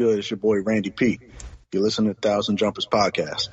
good? It's your boy Randy Pete. You listen to Thousand Jumpers Podcast.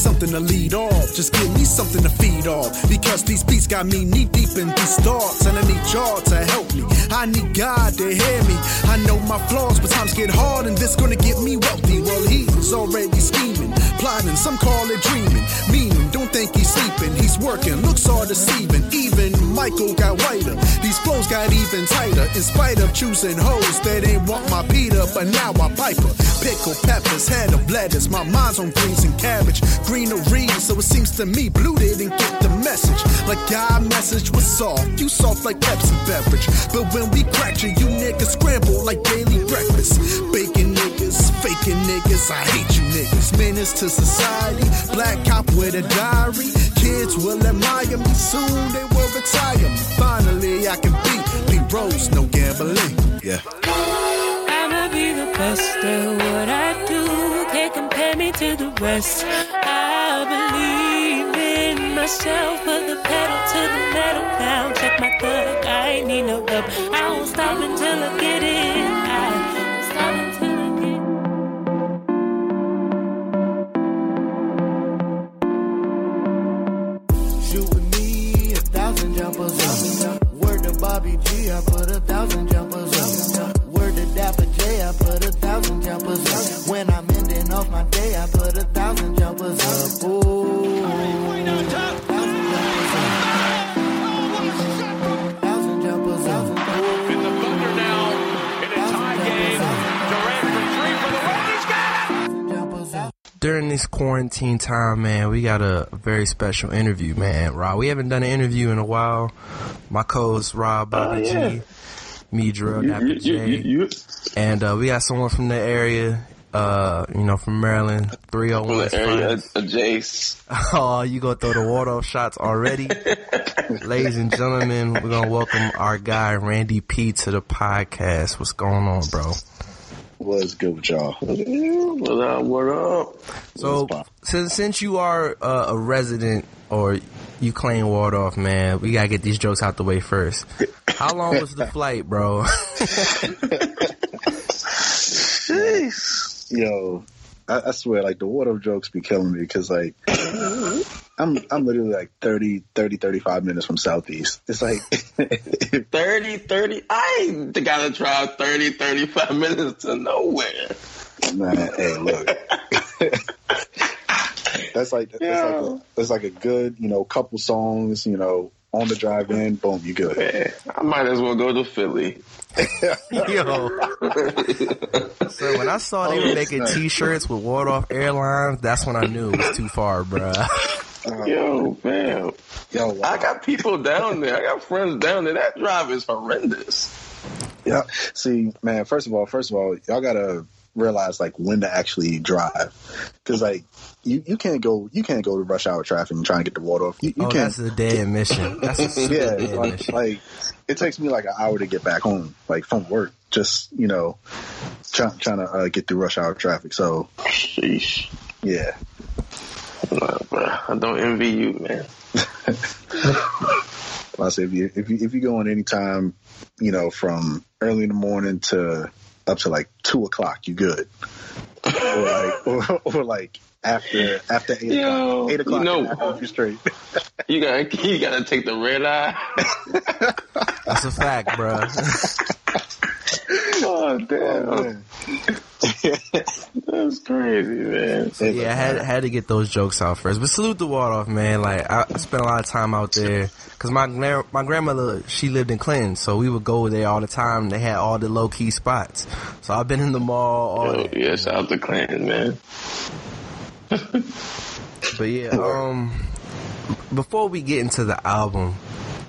Something to lead off. Just give me something to feed off. Because these beats got me knee deep in these thoughts. And I need y'all to help me. I need God to hear me. I know my flaws, but times get hard and this gonna get me wealthy. Well, he's already scheming, plotting, some call it dreaming. Meaning, don't think he's sleeping. He's working, looks all deceiving. Even Michael got whiter. These flows got even tighter. In spite of choosing hoes that ain't want my Peter, but now I piper. Pickle peppers, head of lettuce. My mind's on greens and cabbage. Greenery, so it seems to me blue didn't get the message. Like God message was soft. You soft like Pepsi beverage. But when we crack you, you niggas scramble like daily breakfast. Bacon niggas, faking niggas. I hate you niggas. Menace to society. Black cop with a diary. Kids will admire me soon. They will retire me. Finally, I can Lee Rose. No gambling. Yeah. I'ma be the best at what I do. Can't me to the rest. I believe in myself. Put the pedal to the metal now. Check my thug. I ain't need no help. I won't stop until I get it. I won't stop until I get it. Shoot with me, a thousand jumpers. Word to Bobby G, I put a thousand jumpers this quarantine time, man, we got a very special interview, man. Rob, we haven't done an interview in a while. My co-host Rob, Bobby yeah. G, me, Drill, Dapper J, and uh, we got someone from the area. Uh, you know, from Maryland, three hundred from area of Jace. Oh, you gonna throw the water off shots already? Ladies and gentlemen, we're gonna welcome our guy Randy P to the podcast. What's going on, bro? What's good with y'all? What up? What up? So, since since you are uh, a resident or you claim off, man, we gotta get these jokes out the way first. How long was the flight, bro? Jeez. Yo, I, I swear, like the water jokes be killing me because like mm-hmm. I'm I'm literally like 30, 30, 35 minutes from Southeast. It's like 30, 30. I ain't gotta drive 30, 35 minutes to nowhere. man, hey, look. that's like that's like a, that's like a good, you know, couple songs, you know, on the drive in, boom, you good. Man, I might as well go to Philly. Yo. so when I saw they oh, were making T-shirts with Waldorf Airlines, that's when I knew it was too far, bro. Uh, yo, man. Yo, wow. I got people down there. I got friends down there. That drive is horrendous. Yeah. See, man, first of all, first of all, y'all gotta realize like when to actually drive. Cause like you, you can't go you can't go to rush hour traffic and try and get the water off. You, you oh, can't that's a dead mission. That's a yeah, dead like, mission. like it takes me like an hour to get back home, like from work. Just you know, trying trying to uh, get through rush hour traffic. So Sheesh. yeah, Nah, bro. I don't envy you, man. Like I say if you if you if you go on any time, you know, from early in the morning to up to like two o'clock, you good. or like or, or like after after eight Yo, o'clock, eight o'clock, you know- and after, you're straight. You got you got to take the red eye. That's a fact, bro. oh damn, Oh, man. that's crazy, man. yeah, I had had to get those jokes out first. But salute the Waldorf, man. Like I, I spent a lot of time out there because my gra- my grandmother she lived in Clinton, so we would go there all the time. They had all the low key spots. So I've been in the mall. All Yo, yeah, shout out to Clinton, man. But yeah, um, before we get into the album,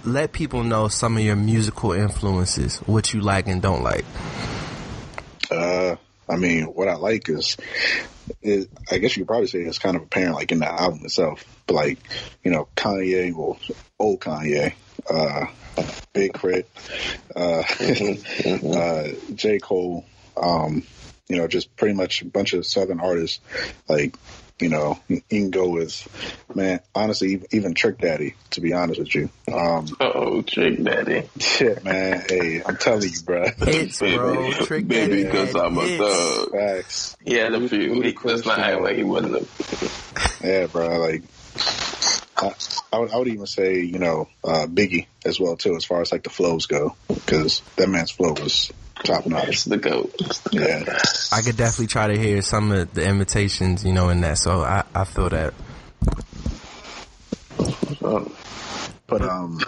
let people know some of your musical influences, what you like and don't like. Uh, I mean, what I like is, I guess you could probably say it's kind of apparent, like in the album itself. But like, you know, Kanye, well, old Kanye, uh, Big K.R.I.T., uh, uh, J Cole, um, you know, just pretty much a bunch of Southern artists, like. You know, you can go with, man, honestly, even Trick Daddy, to be honest with you. Um, Oh, Trick Daddy. shit, man. Hey, I'm telling you, bro. Hits, bro. Trick Baby, Daddy because I'm a hits. thug. Facts. He had a few. He, let's not act like he wasn't a Yeah, bro. Like, I, I, would, I would even say, you know, uh, Biggie as well too, as far as like the flows go, because that man's flow was top notch. It's the goat. It's the goat. Yeah, I could definitely try to hear some of the imitations, you know, in that. So I, I feel that. But um,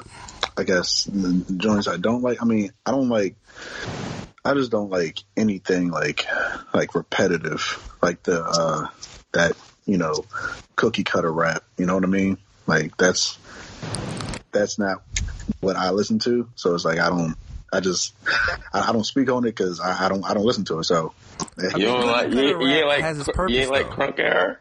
I guess the the joints I don't like. I mean, I don't like. I just don't like anything like like repetitive, like the uh that you know cookie cutter rap. You know what I mean? Like that's that's not what I listen to. So it's like I don't. I just I, I don't speak on it because I, I don't I don't listen to it. So you don't like you, you ain't like has its you ain't like crunk era.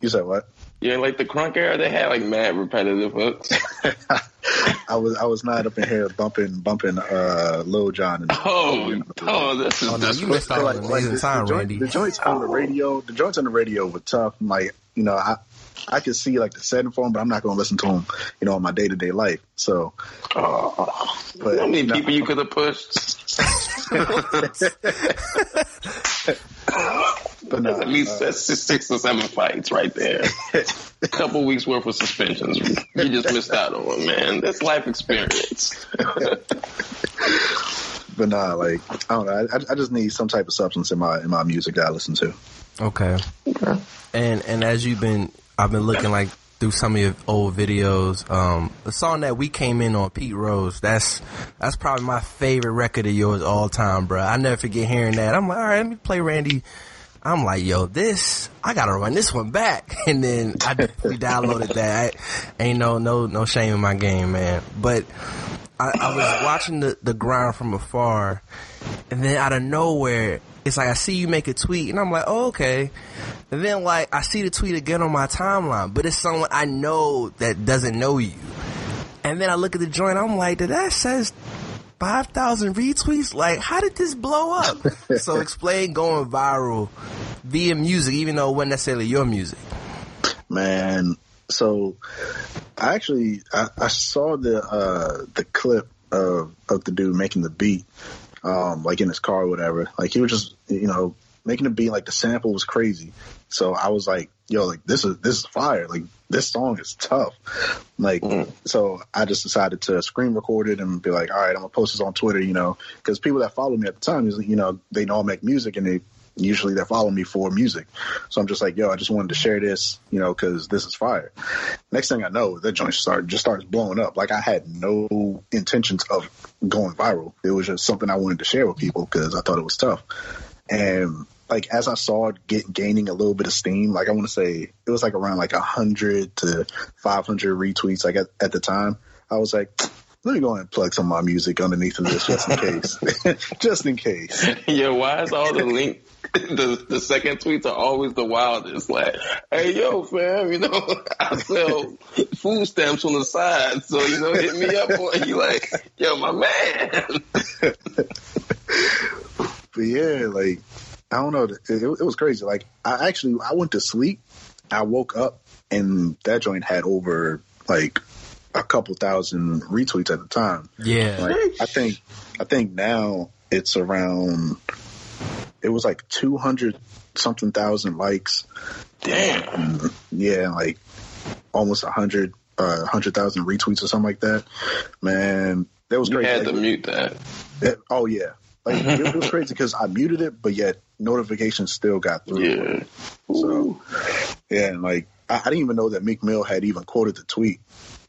you said what? You ain't like the crunk era. They had like mad repetitive hooks. I was I was not up in here bumping bumping uh Lil Jon and Oh, oh, this is Oh, no, this you was missed out on an the, time, the, joint- Randy. the joints on the radio, the joints on the radio were tough. Like you know, I I could see like the setting for them, but I'm not going to listen to them, you know, in my day to day life. So, Oh, but how many no. people you could have pushed? but no, That's at least uh, that's six, six or seven fights right there. A couple weeks worth of suspensions. You just missed out on, man. That's life experience. but nah, like I don't know. I, I just need some type of substance in my in my music that I listen to. Okay. Okay. And and as you've been, I've been looking like through some of your old videos. Um, the song that we came in on, Pete Rose. That's that's probably my favorite record of yours all time, bro. I never forget hearing that. I'm like, all right, let me play Randy. I'm like, yo, this I gotta run this one back, and then I downloaded that. I, ain't no no no shame in my game, man. But I, I was watching the the ground from afar, and then out of nowhere, it's like I see you make a tweet, and I'm like, oh, okay. And then like I see the tweet again on my timeline, but it's someone I know that doesn't know you. And then I look at the joint, I'm like, did that says five thousand retweets? Like, how did this blow up? so explain going viral via music, even though it wasn't necessarily your music. Man, so I actually I, I saw the uh the clip of of the dude making the beat, um, like in his car or whatever. Like he was just you know making the beat. Like the sample was crazy. So I was like, yo, like this is this is fire. Like this song is tough. Like so I just decided to screen record it and be like, all right, I'm gonna post this on Twitter. You know, because people that follow me at the time is you know they know I make music and they usually they follow me for music. So I'm just like, yo, I just wanted to share this, you know, because this is fire. Next thing I know, that joint start just starts blowing up. Like I had no intentions of going viral. It was just something I wanted to share with people because I thought it was tough. And like as I saw it get gaining a little bit of steam, like I want to say it was like around like a hundred to five hundred retweets. Like at, at the time, I was like. Let me go and plug some of my music underneath of this just in case. just in case. Yo, why is all the link? The the second tweets are always the wildest. Like, hey yo, fam, you know, I sell food stamps on the side, so you know, hit me up on you. Like, yo, my man. but yeah, like I don't know, it, it was crazy. Like I actually I went to sleep, I woke up, and that joint had over like a couple thousand retweets at the time. Yeah. Like I think I think now it's around. It was like two hundred something thousand likes. Damn. Yeah, like almost a hundred uh hundred thousand retweets or something like that. Man, that was You crazy. had to mute that. it- oh yeah, like it, it was crazy because I muted it, but yet notifications still got through. Yeah. So yeah, and like I, I didn't even know that Meek Mill had even quoted the tweet,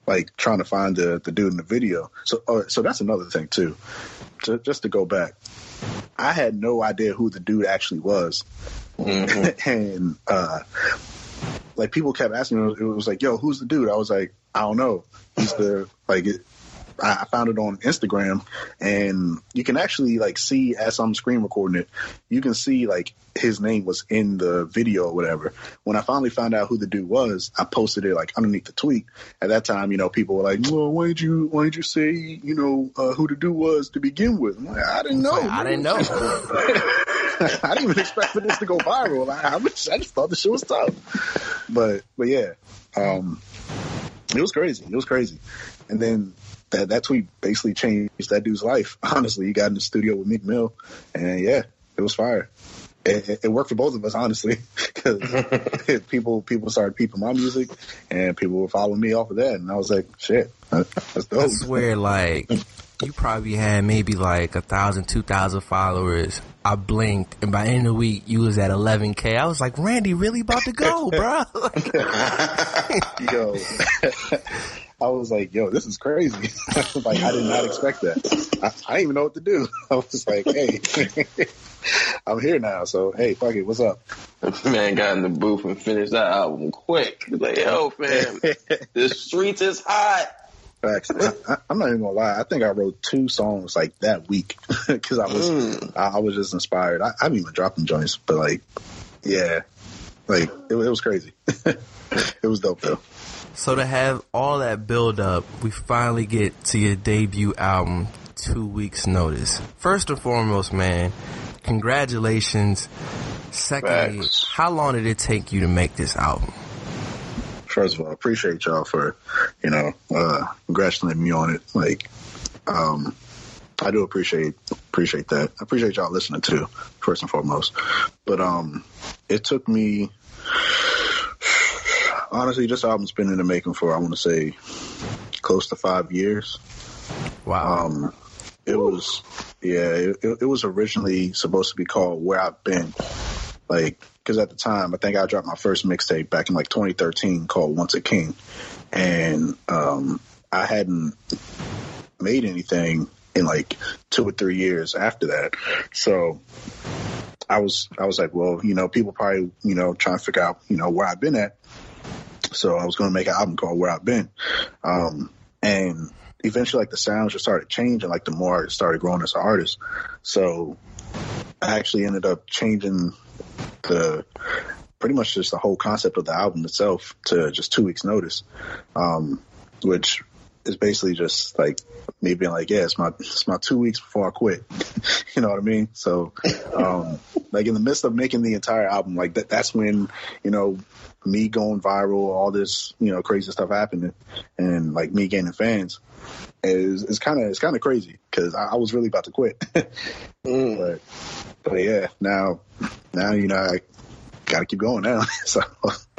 like trying to find the the dude in the video. So uh, so that's another thing too. Ju- just to go back, I had no idea who the dude actually was, and uh, like people kept asking me, it was like, "Yo, who's the dude?" I was like, "I don't know." He's the like. I, found it on Instagram, and you can actually like see as I'm screen recording it, you can see like his name was in the video or whatever. When I finally found out who the dude was, I posted it like underneath the tweet. At that time, you know, people were like, "Well, why did you why did you say you know uh, who the dude was to begin with?" Like, I didn't know. I didn't know. I didn't even expect for this to go viral. I, I, just, I just thought the shit was tough. But but yeah, um, it was crazy. It was crazy. And then that that tweet basically changed that dude's life. Honestly, he got in the studio with Meek Mill, and yeah, it was fire. It, it- worked for both of us, honestly, because people people started peeping my music, and people were following me off of that, and I was like, shit, that's dope. I swear, like, you probably had maybe like a thousand, two thousand followers. I blinked, and by the end of the week, you was at 11k. I was like, Randy, really about to go, bro? yo, I was like, yo, this is crazy. like, I did not expect that. I, I didn't even know what to do. I was like, hey, I'm here now. So, hey, fuck it. What's up? Man got in the booth and finished that album quick. He's like, yo, fam, the streets is hot. Facts. I, I'm not even gonna lie. I think I wrote two songs like that week because I was mm. I, I was just inspired. I, I haven't even dropped them joints, but like, yeah, like it, it was crazy. it was dope though. So to have all that build up, we finally get to your debut album, two weeks notice. First and foremost, man, congratulations. Secondly, how long did it take you to make this album? First of all, I appreciate y'all for you know uh, congratulating me on it. Like, um, I do appreciate appreciate that. I appreciate y'all listening too, first and foremost. But um, it took me honestly, this album's been in the making for I want to say close to five years. Wow. Um, it was, yeah, it, it, was originally supposed to be called Where I've Been. Like, because at the time, I think I dropped my first mixtape back in like 2013 called Once a King. And um, I hadn't made anything in like two or three years after that. So I was, I was like, well, you know, people probably, you know, trying to figure out, you know, where I've been at. So I was going to make an album called Where I've Been. Um, and eventually like the sounds just started changing like the more I started growing as an artist. So I actually ended up changing the pretty much just the whole concept of the album itself to just two weeks notice. Um, which is basically just like me being like, yeah, it's my it's my two weeks before I quit. you know what I mean? So um like in the midst of making the entire album, like that that's when, you know, me going viral, all this, you know, crazy stuff happening and like me gaining fans is is kind of it's kind of crazy because I, I was really about to quit, mm. but but yeah, now now you know I got to keep going now. so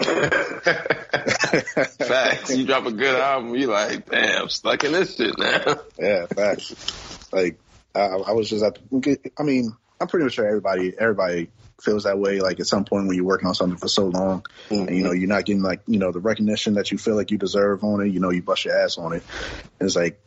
Facts. You drop a good album, you like, damn, stuck in this shit now. yeah, facts. Like I, I was just at. The, I mean, I'm pretty sure everybody everybody feels that way. Like at some point when you're working on something for so long, and you know mm-hmm. you're not getting like you know the recognition that you feel like you deserve on it. You know you bust your ass on it. And it's like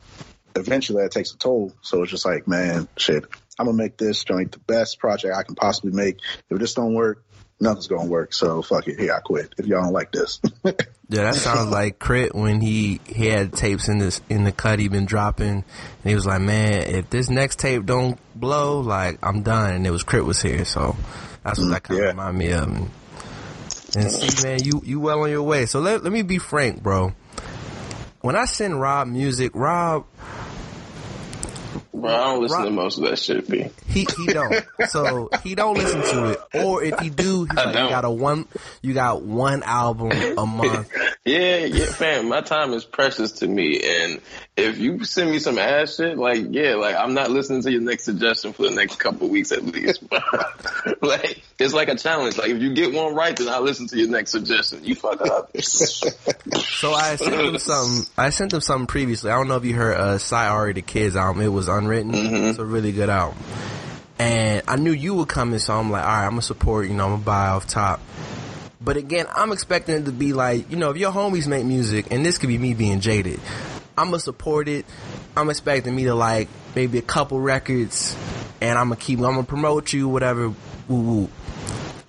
eventually that takes a toll. So it's just like, man, shit. I'm gonna make this joint the best project I can possibly make. If this don't work, nothing's gonna work. So fuck it. Here I quit. If y'all don't like this. Yeah, that sounds like K.R.I.T. when he, he had tapes in this in the cut he been dropping, and he was like, "Man, if this next tape don't blow, like I'm done." And it was K.R.I.T. was here, so that's what that kind of yeah. remind me of. And, and see, man, you you well on your way. So let let me be frank, bro. When I send Rob music, Rob Bro, I don't listen to most of that shit, B. he he don't. So he don't listen to it. Or if he do, he's like, you got a one you got one album a month. Yeah, yeah, fam. My time is precious to me, and if you send me some ass shit, like, yeah, like I'm not listening to your next suggestion for the next couple weeks at least. like, it's like a challenge. Like, if you get one right, then I will listen to your next suggestion. You fuck up. So I sent them some. I sent them something previously. I don't know if you heard uh, Cy Ari the Kids album. It was unwritten. It's a really good album. And I knew you would come in, so I'm like, all right, I'm gonna support. You know, I'm gonna buy off top. But again, I'm expecting it to be like, you know, if your homies make music, and this could be me being jaded, I'm gonna support it. I'm expecting me to like maybe a couple records, and I'm gonna keep. I'm gonna promote you, whatever. Woo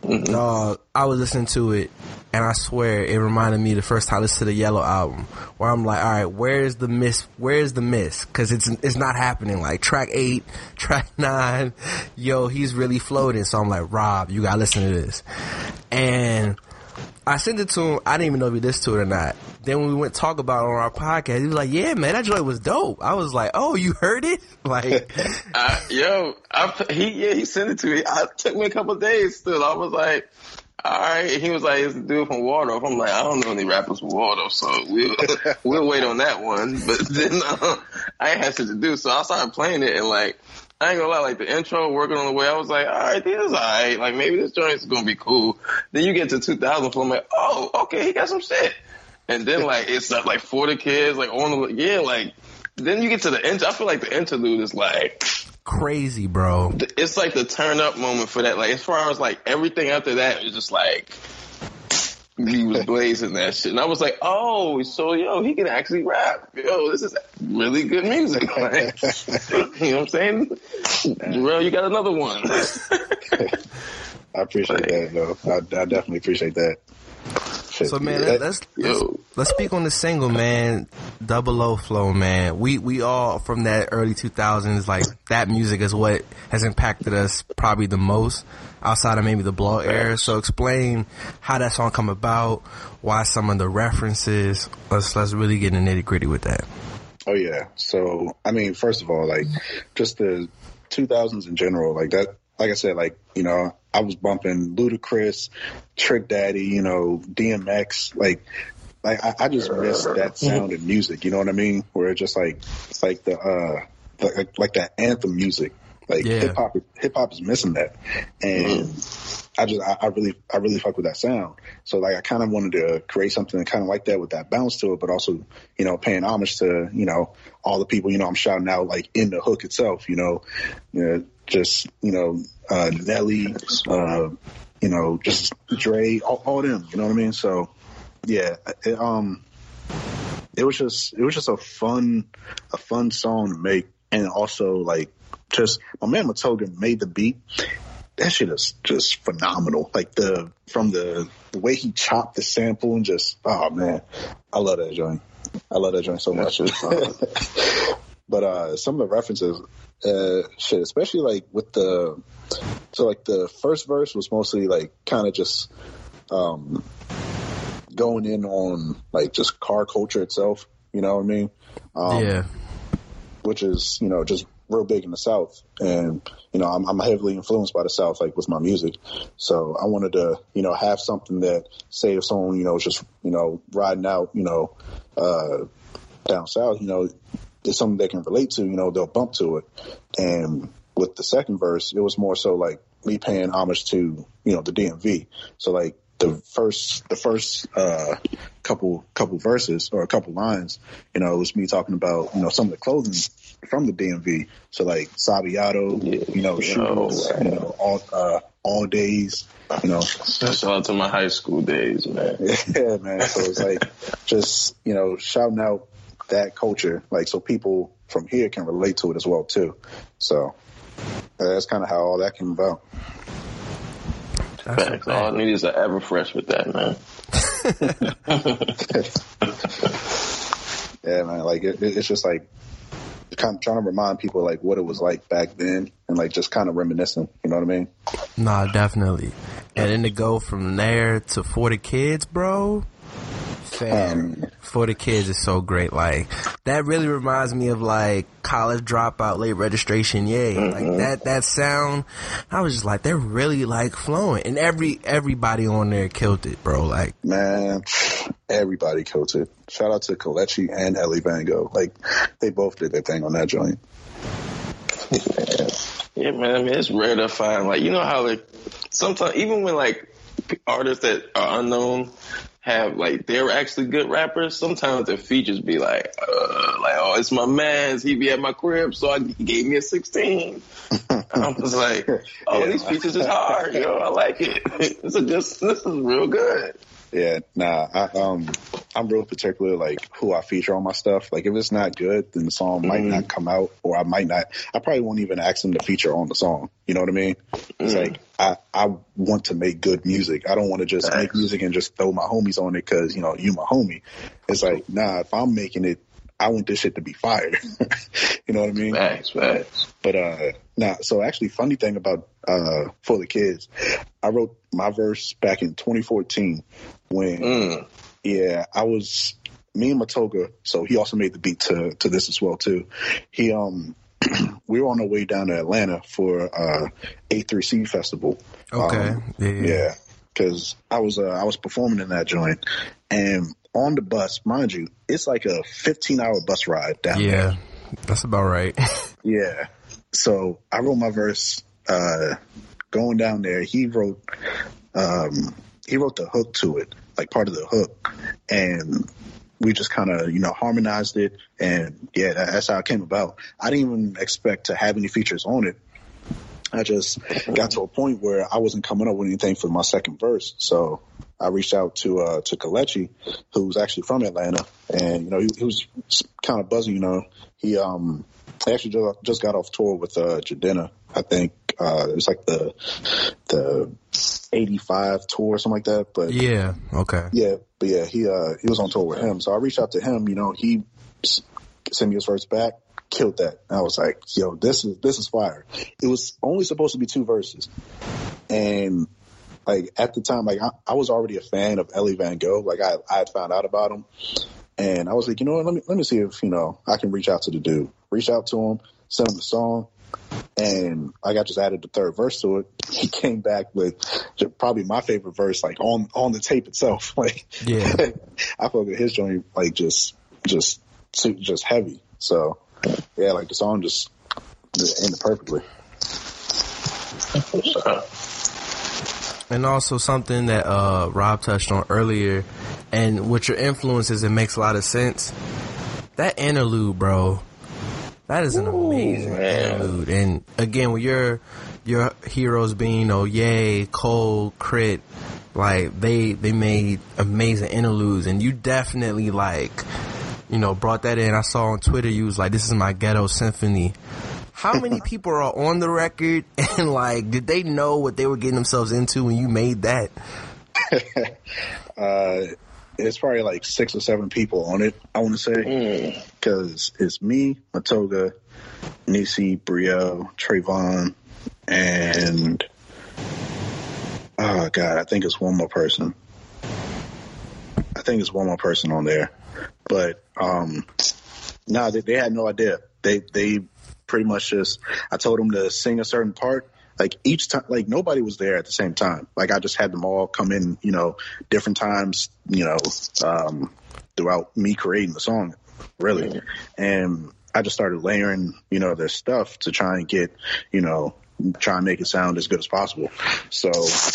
woo. Dog, I was listening to it. and I swear it reminded me the first time I listened to the Yellow album, where I'm like, all right, where's the miss? Where's the miss? Because it's it's not happening. Like track eight, track nine, yo, he's really floating. So I'm like, Rob, you gotta listen to this, and. I sent it to him. I didn't even know if he listened to it or not. Then when we went talk about it on our podcast, he was like, "Yeah, man, that joint was dope." I was like, "Oh, you heard it?" Like, I, yo, I, he yeah, he sent it to me. I took me a couple of days still. I was like, all right. He was like, it's the dude from Waldorf. I'm like, I don't know any rappers from Waldorf, so we'll we'll wait on that one. But then uh, I had shit to do, so I started playing it and like. I ain't gonna lie, like the intro, working on the way, I was like, all right, this is all right. Like maybe this joint's gonna be cool. Then you get to 2000, I'm like, oh, okay, he got some shit. And then like it's stuff like for the kids, like on the yeah, like then you get to the end. I feel like the interlude is like crazy, bro. it's like the turn up moment for that. Like as far as like everything after that is just like he was blazing that shit, and I was like, oh, so yo, he can actually rap. Yo, this is really good music. Like, you know what I'm saying? Well, you got another one. I appreciate that, though. I, I definitely appreciate that. Shit, So man, yeah, let- let's let's, let's speak on the single, man. Double O flow, man. We we all from that early two thousands, like that music is what has impacted us probably the most outside of maybe the blow era. So explain how that song come about, why some of the references. Let's let's really get in the nitty gritty with that. Oh yeah. So I mean, first of all, like just the 2000s in general, like that. Like I said, like you know, I was bumping Ludacris, Trick Daddy, you know, DMX, like. Like I, I just miss that sound in music, you know what I mean? Where it's just like it's like the uh like like that anthem music. Like Yeah. hip hop hip hop is missing that. And I just I, I really I really fuck with that sound. So like I kind of wanted to create something kind of like that with that bounce to it, but also you know paying homage to you know all the people you know I'm shouting out like in the hook itself. You know, you know just you know uh, Nelly, uh, you know just Dre, all, all them. You know what I mean? So yeah, it, um, it was just it was just a fun a fun song to make, and also like just my man Matoga made the beat that shit is just phenomenal. Like the from the the way he chopped the sample and just oh man, I love that joint. I love that joint so much. but uh some of the references, uh shit, especially like with the so like the first verse was mostly like kind of just um going in on like just car culture itself. You know what I mean? Um, yeah, which is you know just real big in the South, and you know I'm, I'm heavily influenced by the South, like with my music. So I wanted to you know have something that say if someone you know is just you know riding out you know uh, down south, you know it's something they can relate to. You know they'll bump to it, and with the second verse, it was more so like me paying homage to you know the DMV. So like the first the first uh couple couple verses or a couple lines, you know, it was me talking about, you know, some of the clothing from the DMV. So like Sebago, you know, shoes, you know, all uh all days, you know. Shout out to my high school days, man. Yeah, man. So it's like just, you know, shouting out that culture, like so people from here can relate to it as well too. So uh, that's kind of how all that came about. that's Facts. All I fact. need is an Everfresh with that, man. Yeah, man. Like it, it- it's just like kind of trying to remind people like what it was like back then, and like just kind of reminiscing. You know what I mean? Nah, definitely. And then to go from there to for the kids, bro. Fam, um, for the kids is so great. Like that really reminds me of like college dropout, late registration. Yay! Like mm-hmm. that that sound. I was just like, they're really like flowing, and every everybody on there killed it, bro. Like Man, everybody killed it. Shout out to Kalechi and Ellie Van Gogh. Like they both did their thing on that joint. Yeah, man. I mean, it's rare to find like you know how like sometimes even when like artists that are unknown have like they're actually good rappers. Sometimes their features be like, uh, like oh, it's my man's. He be at my crib, so I, he gave me a sixteen. I'm just like, oh, these features is hard, yo. I like it. it's is just this is real good. Yeah, nah. I um, I'm real particular, like who I feature on my stuff. Like if it's not good, then the song might Mm-hmm. not come out, or I might not. I probably won't even ask them to feature on the song. You know what I mean? It's Mm-hmm. like I I want to make good music. I don't want to just make music and just throw my homies on it because you know you my homie. It's like nah, if I'm making it, I want this shit to be fire. you know what I mean? Facts, facts. But uh nah, so actually funny thing about uh for the kids, I wrote my verse back in 2014 when Mm. yeah, I was me and Matoga, so he also made the beat to to this as well too. He um we were on our way down to Atlanta for uh A3C festival. Okay. Um, yeah. yeah. yeah, because I was uh, I was performing in that joint, and on the bus, mind you, it's like a 15 hour bus ride down there. Yeah. That's about right. Yeah. So I wrote my verse uh going down there. He wrote um he wrote the hook to it, like part of the hook. And we just kind of, you know, harmonized it. And yeah, that, that's how it came about. I didn't even expect to have any features on it. I just got to a point where I wasn't coming up with anything for my second verse. So I reached out to uh to Kalechi, who's actually from Atlanta, and you know he, he was kind of buzzing. You know, he um actually just, just got off tour with uh Jadena. I think uh it was like the the eighty five tour or something like that. But yeah. Okay. yeah, but yeah, he uh he was on tour with him. So I reached out to him. You know, he sent me his first back. Killed that. I was like, yo, this is this is fire. It was only supposed to be two verses, and like at the time, like I, I was already a fan of Ellie Van Gogh. Like I I had found out about him, and I was like, you know what? Let me let me see if you know I can reach out to the dude. Reach out to him, send him the song, and like I just added the third verse to it. He came back with probably my favorite verse, like on on the tape itself. Like Yeah. I feel like his joint like just just just heavy. So yeah, like the song just just ended perfectly. And also something that uh, Rob touched on earlier, and with your influences, it makes a lot of sense. That interlude, bro, that is an amazing interlude. And again, with your your heroes being, know, Cole, K.R.I.T., like they they made amazing interludes, and you definitely like, you know, brought that in. I saw on Twitter you was like, "This is my ghetto symphony." How many people are on the record, and like, did they know what they were getting themselves into when you made that? Uh, it's probably like six or seven people on it. I want to say because it's me, Matoga, Nisi, Brio, Trayvon, and oh god, I think it's one more person. I think it's one more person on there, but um, no, they, they had no idea. They they pretty much just I told them to sing a certain part. Like each time, like nobody was there at the same time. Like I just had them all come in, you know, different times, you know, um, throughout me creating the song, really. And I just started layering, you know, their stuff to try and get, you know, try and make it sound as good as possible. So,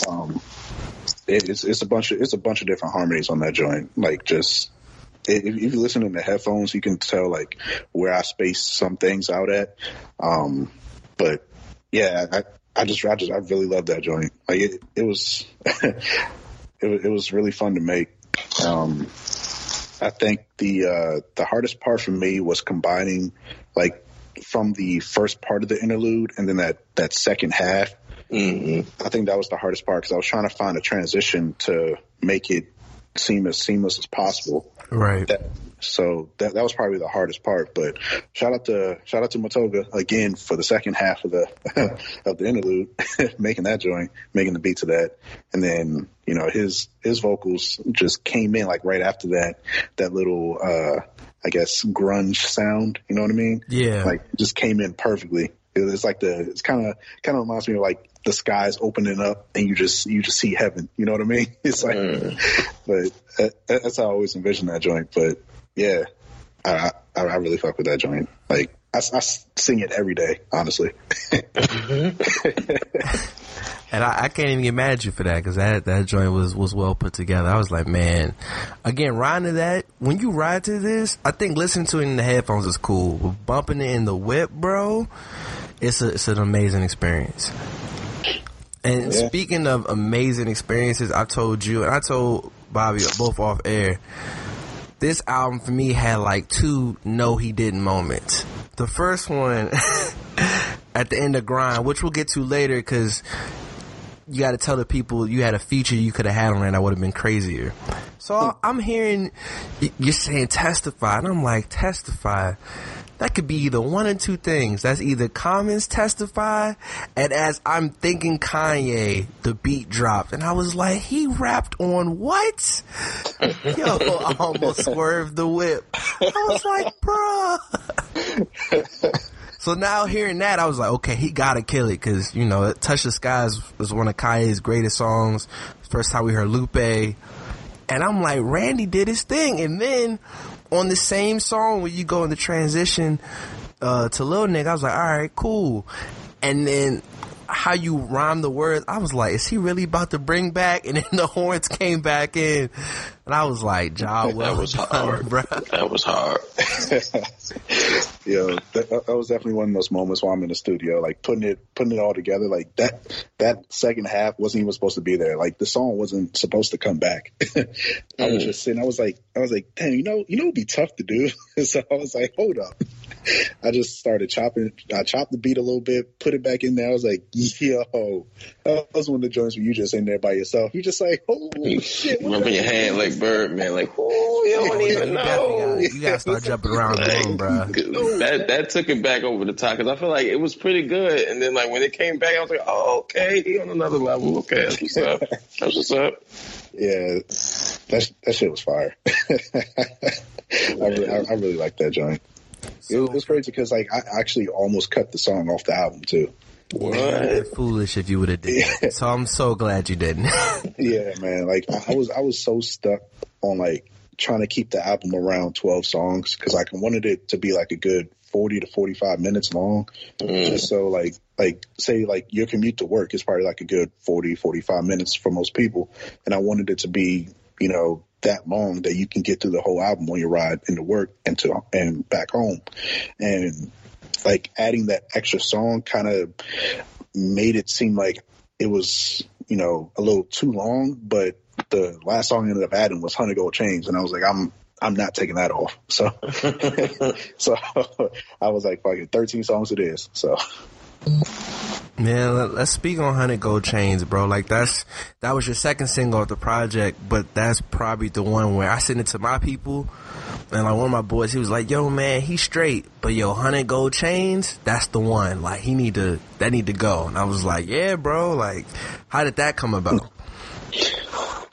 um, it, it's it's a bunch of it's a bunch of different harmonies on that joint. Like just if, if you listen in the headphones, you can tell like where I spaced some things out at. Um, but yeah, I, I just I just I really love that joint. Like it, it was it, was- it was really fun to make. Um, I think the uh, the hardest part for me was combining like from the first part of the interlude and then that that second half. mhm. I think that was the hardest part because I was trying to find a transition to make it seem as seamless as possible. Right. That, so that that was probably the hardest part. But shout out to shout out to Matoga again for the second half of the of the interlude, making that joint, making the beat to that, and then you know his his vocals just came in like right after that that little uh I guess grunge sound. You know what I mean? Yeah. Like just came in perfectly. It- It's like the it's kind of kind of reminds me of like the skies opening up and you just you just see heaven. You know what I mean? It's like, but uh, that's how I always envision that joint. But yeah, I I, I really fuck with that joint. Like I, I sing it every day, honestly. And I, I can't even get mad at you for that because that, that joint was, was well put together. I was like, man, again, riding to that, when you ride to this, I think listening to it in the headphones is cool. But bumping it in the whip, bro, it's a, it's an amazing experience. And Yeah. speaking of amazing experiences, I told you and I told Bobby both off air. this album for me had like two no he didn't moments. The first one at the end of grind, which we'll get to later because you got to tell the people you had a feature you could have had on there that would have been crazier. So I'm hearing you're saying testify, and I'm like testify. That could be either one or two things. That's either Common's testify, and as I'm thinking Kanye, the beat dropped, and I was like, he rapped on what? Yo, I almost swerved the whip. I was like, bruh. So now hearing that, I was like, okay, he gotta kill it because you know, "Touch the Skies" was one of Kanye's greatest songs. First time we heard Lupe, and I'm like, Randy did his thing. And then on the same song, when you go in the transition uh, to Lil Nigga, I was like, all right, cool. And then how you rhyme the words, I was like, is he really about to bring back? And then the horns came back in, and I was like, Ja, well that was done, hard. bruh. That was hard. Yo, that, uh, that was definitely one of those moments where I'm in the studio, like putting it, putting it all together. Like that, that second half wasn't even supposed to be there. Like the song wasn't supposed to come back. I was mm. just sitting. I was like, I was like, damn, you know, you know, it'd be tough to do. so I was like, hold up. I just started chopping. I chopped the beat a little bit, put it back in there. I was like, yo, that was one of the joints where you just in there by yourself. You just like, holy shit. what Rubbing your hand like bird, man. like, oh, you don't even You definitely know. you gotta start jumping around the room, bruh. That that took it back over the top because I feel like it was pretty good, and then like when it came back, I was like, oh, okay, he on another level. Okay, that's what's up. That's what's up. Yeah, that that shit was fire. I, really, I, I really like that joint. It was, it was crazy because like I actually almost cut the song off the album too. What? Foolish if you would have did that. So I'm so glad you didn't. Yeah, man. Like I, I was I was so stuck on like trying to keep the album around twelve songs because like I wanted it to be like a good forty to forty five minutes long, mm. just so like like say like your commute to work is probably like a good 40 45 minutes for most people and i wanted it to be you know that long that you can get through the whole album on your ride into work and to and back home. And like adding that extra song kind of made it seem like it was you know a little too long but the last song I ended up adding was Hundred Gold Chains and I was like I'm I'm not taking that off. So so I was like fucking 13 songs it is so Man, let- let's speak on Hundred Gold Chains, bro. Like that's that was your second single of the project, but that's probably the one where I sent it to my people, and like one of my boys, he was like, "Yo, man, he's straight, but yo, Hundred Gold Chains, that's the one. Like he need to, that need to go." And I was like, "Yeah, bro. Like, how did that come about?"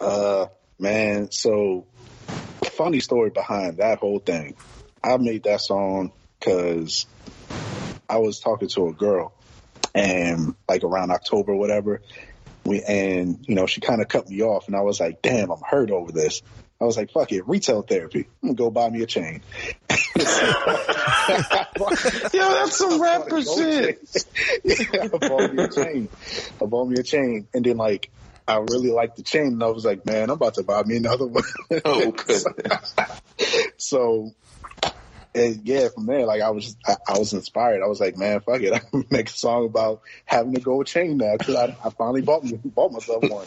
Uh, man, so funny story behind that whole thing. I made that song because I was talking to a girl, and like around October, whatever. We and you know she kind of cut me off, and I was like, "Damn, I'm hurt over this." I was like, "Fuck it, retail therapy. I'm gonna go buy me a chain." Yo, that's some rapper shit. yeah, I bought me a chain. I bought me a chain, and then like I really liked the chain, and I was like, man, I'm about to buy me another one. Oh, good. so, and yeah, from there, like I was, I, I was inspired. I was like, man, fuck it, I'm gonna make a song about having a gold chain now because I, I finally bought me, bought myself one.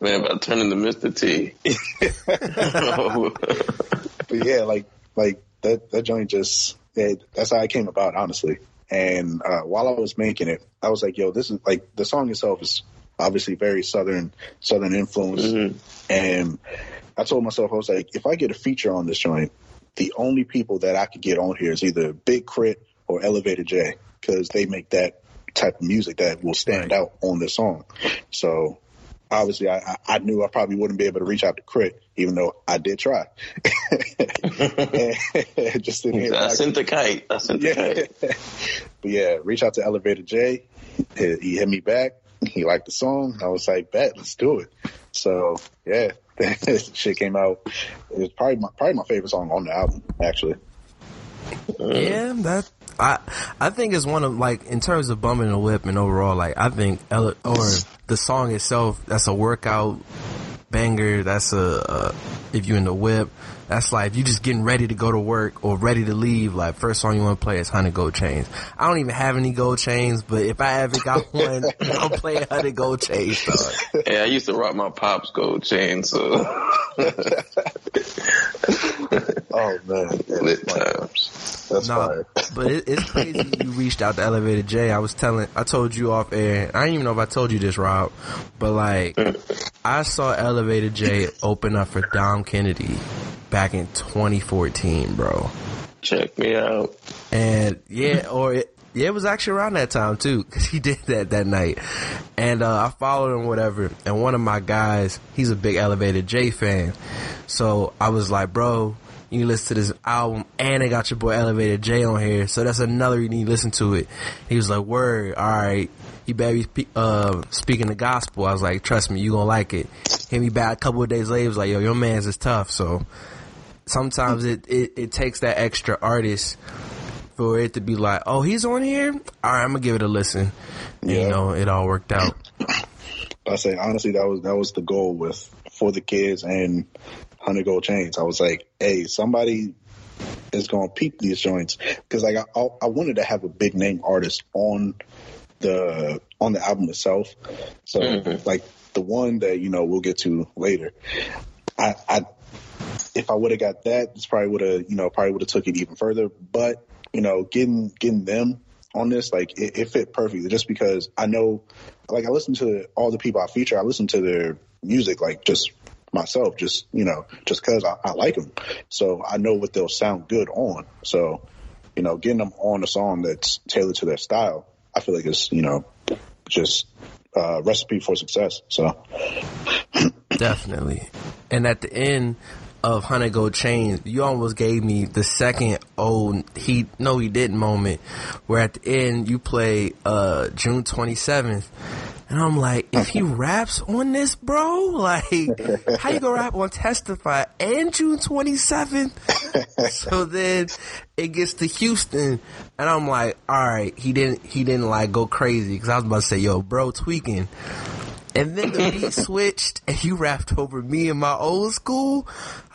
Man, about turning to Mr. T. But yeah, like like that that joint just yeah, that's how I came about, honestly. And uh, while I was making it, I was like, yo, this is like the song itself is obviously very southern southern influence. And I told myself, I was like, if I get a feature on this joint, the only people that I could get on here is either Big K.R.I.T. or Elevator J because they make that type of music that will stand out on this song. So obviously, I, I- I knew I probably wouldn't be able to reach out to K.R.I.T., even though I did try. Just didn't hear I back. sent the kite. I sent the Yeah. kite. but yeah, reach out to Elevator J. He, he hit me back. He liked the song. I was like, bet, let's do it. So yeah, shit came out. It was probably my probably my favorite song on the album, actually. Yeah, that I I think it's one of like in terms of bumming the whip and overall like I think or the song itself that's a workout banger. That's a, uh if you in the whip. That's like if you just getting ready to go to work or ready to leave. Like first song you want to play is Hundred Gold Chains. I don't even have any gold chains, but if I ever got one, I'm playing Hundred Gold Chains. Dog. Yeah, I used to rock my pops gold chain, so Oh man, yeah, Lit that's times. That's No, fire. but it, it's crazy you reached out to Elevated J. I was telling, I told you off air. I didn't even know if I told you this, Rob, but like, I saw Elevated J open up for Dom Kennedy back in 2014, bro. Check me out. And yeah, or it, yeah, it was actually around that time too, cause he did that that night. And, uh, I followed him, whatever. And one of my guys, he's a big Elevated J fan. So I was like, bro, you to listen to this album and they got your boy Elevated J on here. So that's another you need to listen to it. He was like, word, alright. You better be uh, speaking the gospel. I was like, trust me, you gonna like it. Hit me back a couple of days later. He was like, yo, your man's is tough. So sometimes it, it, it takes that extra artist for it to be like, oh, he's on here. All right, I'm gonna give it a listen. And, You know, it all worked out. I say honestly, that was that was the goal with for the kids and hundred gold chains. I was like, hey, somebody is gonna peep these joints because like I, I I wanted to have a big name artist on the on the album itself. So Mhm. like the one that you know we'll get to later. I, I if I would have got that, it's probably would have you know probably would have took it even further. But you know, getting getting them on this like it, it fit perfectly just because I know like I listen to all the people I feature. I listen to their music like just myself, just you know, just because I, I like them. So I know what they'll sound good on. So you know, getting them on a song that's tailored to their style, I feel like it's you know just uh, recipe for success. So Definitely. And at the end of Hundred Gold Chains, you almost gave me the second oh he no he didn't moment where at the end you play uh June twenty seventh. And I'm like, if he raps on this, bro, like, how you gonna rap on Testify and June 27th? so then it gets to Houston, and I'm like, all right, he didn't, he didn't like go crazy because I was about to say, yo, bro, tweaking. And then the beat switched and you rapped over me in my old school.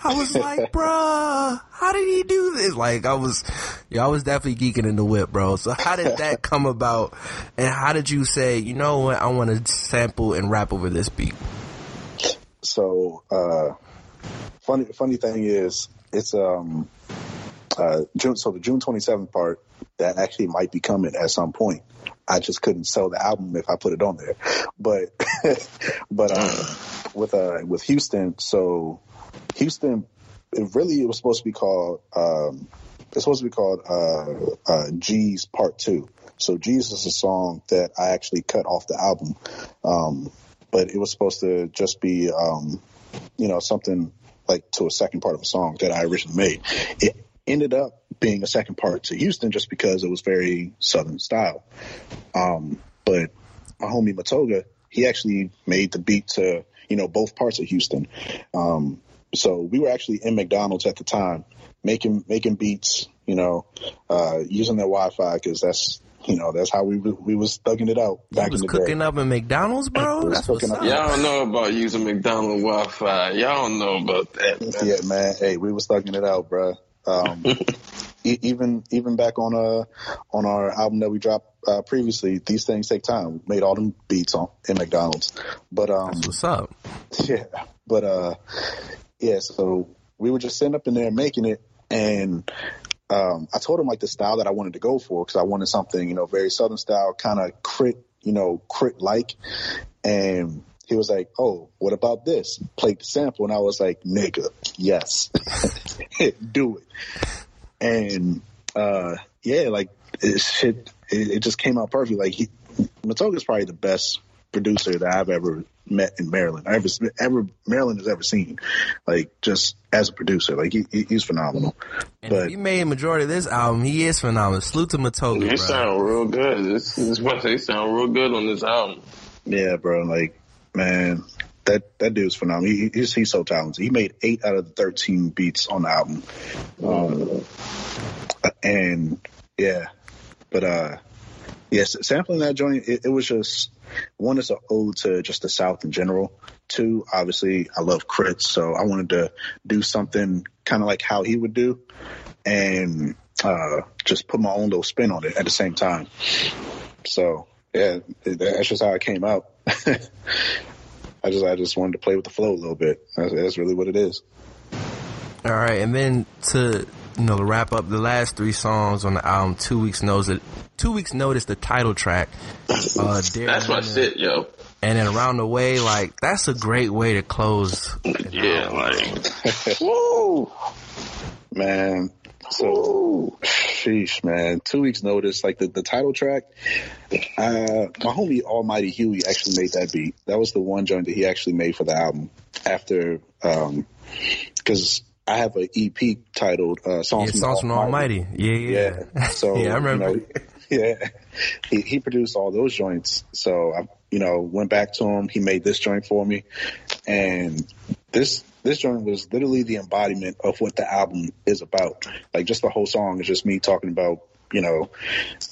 I was like, bruh, how did he do this? Like I was, yeah, I was definitely geeking in the whip, bro. So how did that come about? And how did you say, you know what, I want to sample and rap over this beat? so uh funny funny thing is it's um uh June so the June 27th part that actually might be coming at some point. I just couldn't sell the album if I put it on there. But but uh with uh with Houston so Houston it really it was supposed to be called um it's supposed to be called uh uh G's part 2. So G's is a song that I actually cut off the album. Um but it was supposed to just be um you know, something like to a second part of a song that I originally made. It ended up being a second part to Houston just because it was very Southern style. Um, but my homie Matoga, he actually made the beat to, you know, both parts of Houston. Um, so we were actually in McDonald's at the time making, making beats, you know, uh, using their Wi-Fi because that's, you know, that's how we, we was thugging it out You back was in the cooking day. up in McDonald's, bro? was That's what's up. up. Y'all don't know about using McDonald's Wi-Fi. Y'all don't know about that. Man. Yeah, man. Hey, we was thugging it out, bro. Um, e- even even back on uh on our album that we dropped uh, previously, these things take time. We made all them beats on in McDonald's, but um, That's what's up. yeah, but uh, yeah. So we were just sitting up in there making it, and um, I told him like the style that I wanted to go for because I wanted something you know very Southern style, kind of K.R.I.T, you know, K.R.I.T like, and. He was like, "Oh, what about this?" Played the sample, and I was like, "Nigga, yes, do it." And uh, yeah, like it, shit, it, it just came out perfect. Like he, Matoga's probably the best producer that I've ever met in Maryland. I ever, ever Maryland has ever seen. Like just as a producer, like he, he- he's phenomenal. And But if he made a majority of this album, he is phenomenal. Salute to Matoga, You bro. sound real good. This, this what they sound real good on this album. yeah, bro, like man. That, that dude's phenomenal. He, he's, he's so talented. He made eight out of the 13 beats on the album. Um, and yeah, but uh, yes, sampling that joint, it, it was just one is an ode to just the South in general. Two, obviously, I love K.R.I.T's, so I wanted to do something kind of like how he would do, and uh, just put my own little spin on it at the same time. So yeah, that's just how it came out. I just I just wanted to play with the flow a little bit. That's, that's really what it is. All right, and then to you know to wrap up the last three songs on the album, two weeks notice, two weeks notice the title track. Uh, That's my shit, yo. And then around the way, like that's a great way to close. Yeah, like, woo, man. So, sheesh, man. Two weeks notice, like the, the title track. Uh, my homie Almighty Huey actually made that beat. That was the one joint that he actually made for the album after, um, cause I have an EP titled, uh, Yeah, Songs, from songs from Almighty. Yeah, yeah. Yeah. So, yeah, I remember. you know, yeah. He, he produced all those joints. So I, you know, went back to him. He made this joint for me. And this, this joint was literally the embodiment of what the album is about. Like just the whole song is just me talking about, you know,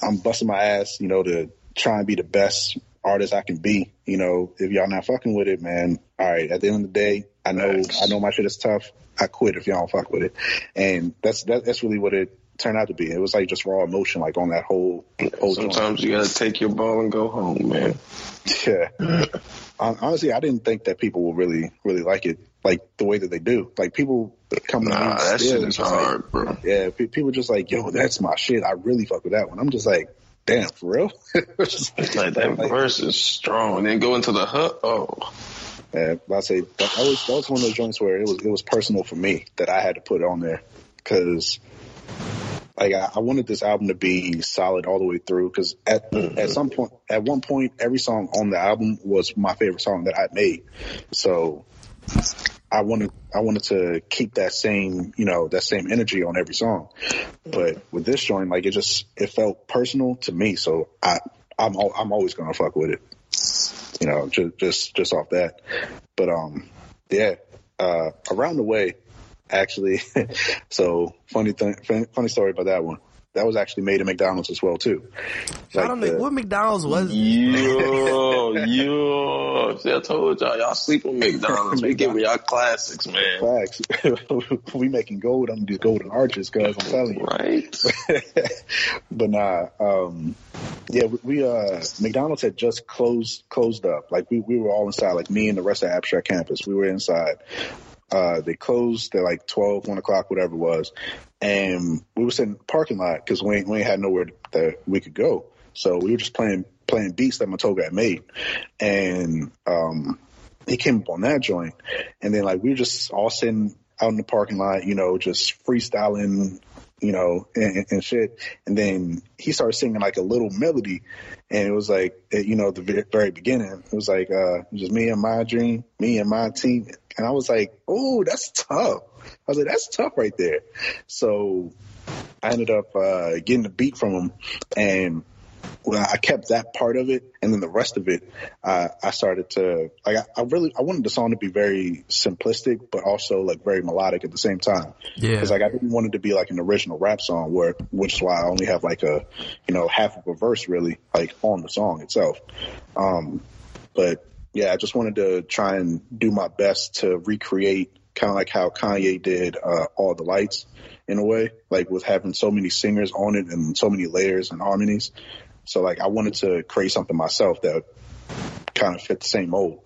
I'm busting my ass, you know, to try and be the best artist I can be. You know, if y'all not fucking with it, man, all right, at the end of the day, I know, I know my shit is tough. I quit if y'all don't fuck with it. And that's, that, that's really what it turned out to be. It was like just raw emotion, like on that whole, whole joint. sometimes you gotta take your ball and go home, man. Yeah. Honestly, I didn't think that people would really, really like it, like the way that they do. Like people come to me, Nah, that shit is just like- hard, bro. yeah, pe- people just like, yo, that's my shit. I really fuck with that one. I'm just like, damn, for real. Just Like that like- verse is strong. And then go into the hook. Oh, Yeah, I say that, that was that was one of those joints where it was it was personal for me that I had to put on there because like I, I wanted this album to be solid all the way through because at at some point at one point every song on the album was my favorite song that I made. So I wanted I wanted to keep that same you know that same energy on every song. But with this joint like it just it felt personal to me. So I I'm I'm always gonna fuck with it. You know, just just just off that. But um, yeah, uh, around the way, actually. so funny thing, funny story about that one. That was actually made at McDonald's as well too. I don't know the- what McDonald's was. yo, yo. See, I told y'all, y'all sleep on McDonald's. We giving y'all classics, man. Facts. we making gold on these golden arches, guys. I'm telling you. Right? but nah, um, yeah, we, we uh, McDonald's had just closed closed up. Like we we were all inside. Like me and the rest of Abstract Campus, we were inside. Uh, they closed at like 12, 1 o'clock, whatever it was. And we were sitting in the parking lot because we, we had nowhere that we could go. So we were just playing, playing beats that Matoga had made. And, um, he came up on that joint. And then like we were just all sitting out in the parking lot, you know, just freestyling, you know, and, and shit. And then he started singing like a little melody. And it was like, you know, the very beginning, it was like, uh, just me and my dream, me and my team. And I was like, oh, that's tough. I was like, that's tough right there. So I ended up, uh, getting the beat from him and well, I kept that part of it, and then the rest of it, uh, I started to like. I, I really, I wanted the song to be very simplistic, but also like very melodic at the same time. Yeah. because like I didn't want it to be like an original rap song, where which is why I only have like a, you know, half of a verse really like on the song itself. Um, but yeah, I just wanted to try and do my best to recreate kind of like how Kanye did uh, All the Lights in a way, like with having so many singers on it and so many layers and harmonies. So like I wanted to create something myself that kind of fit the same mold,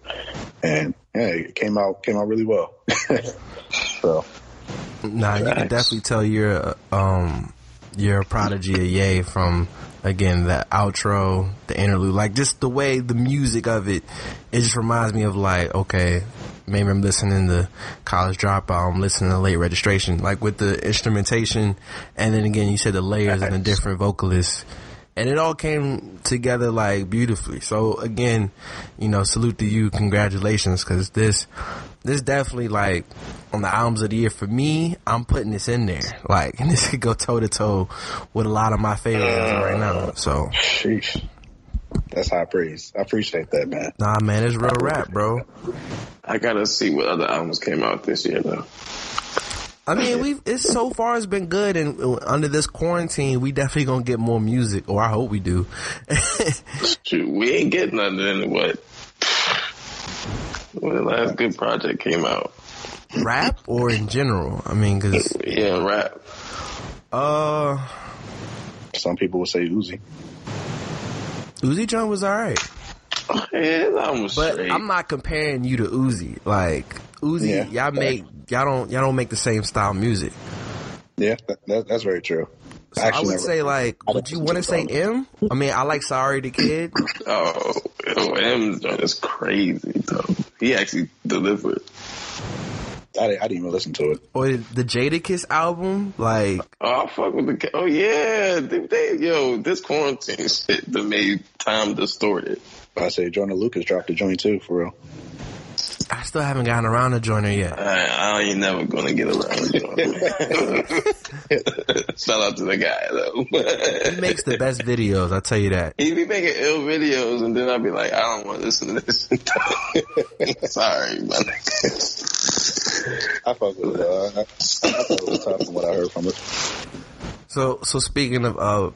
and yeah, it came out came out really well. so Nah, you can definitely tell you're um you're a prodigy of Ye from again the outro, the interlude, like just the way the music of it. It just reminds me of like okay, maybe I'm listening to College Dropout, I'm listening to Late Registration, like with the instrumentation, and then again you said the layers and the different vocalists. And it all came together like beautifully. So again, you know, salute to you, congratulations, because this, this definitely like on the albums of the year for me. I'm putting this in there, like, and this could go toe to toe with a lot of my favorites right now. So, sheesh, that's high praise. I appreciate that, man. nah, man, it's real rap, bro. I gotta see what other albums came out this year, though. I mean, we've it's so far it's been good, and uh, under this quarantine, we definitely gonna get more music, or I hope we do. Shoot, we ain't getting nothing in what? When the last good project came out. rap or in general. I mean, cause Yeah, rap. uh, Some people would say Uzi. Uzi John was alright. Yeah, that was But straight. I'm not comparing you to Uzi. Like Uzi, Yeah. y'all make y'all don't y'all don't make the same style music. Yeah, that, that, that's very true. So I would say like, would you want to say M? I mean, I like Sorry the Kid. Oh, M is crazy though. He actually delivered. I, didn't- I didn't even listen to it. Or the Jadakiss album, like Oh, fuck with the. Oh yeah, they, they, yo, this quarantine shit that made time distorted. I say Jordan Lucas dropped a joint too, for real. I still haven't gotten around to joiner yet. I, I ain't never gonna get around to it. Shout out to the guy though. He makes the best videos, I tell you that. He be making ill videos, and then I'll be like, I don't want to listen to this. Sorry, my nigga. I fuck with it. though. I, I, I thought it was tough from what I heard from it. So, so speaking of uh,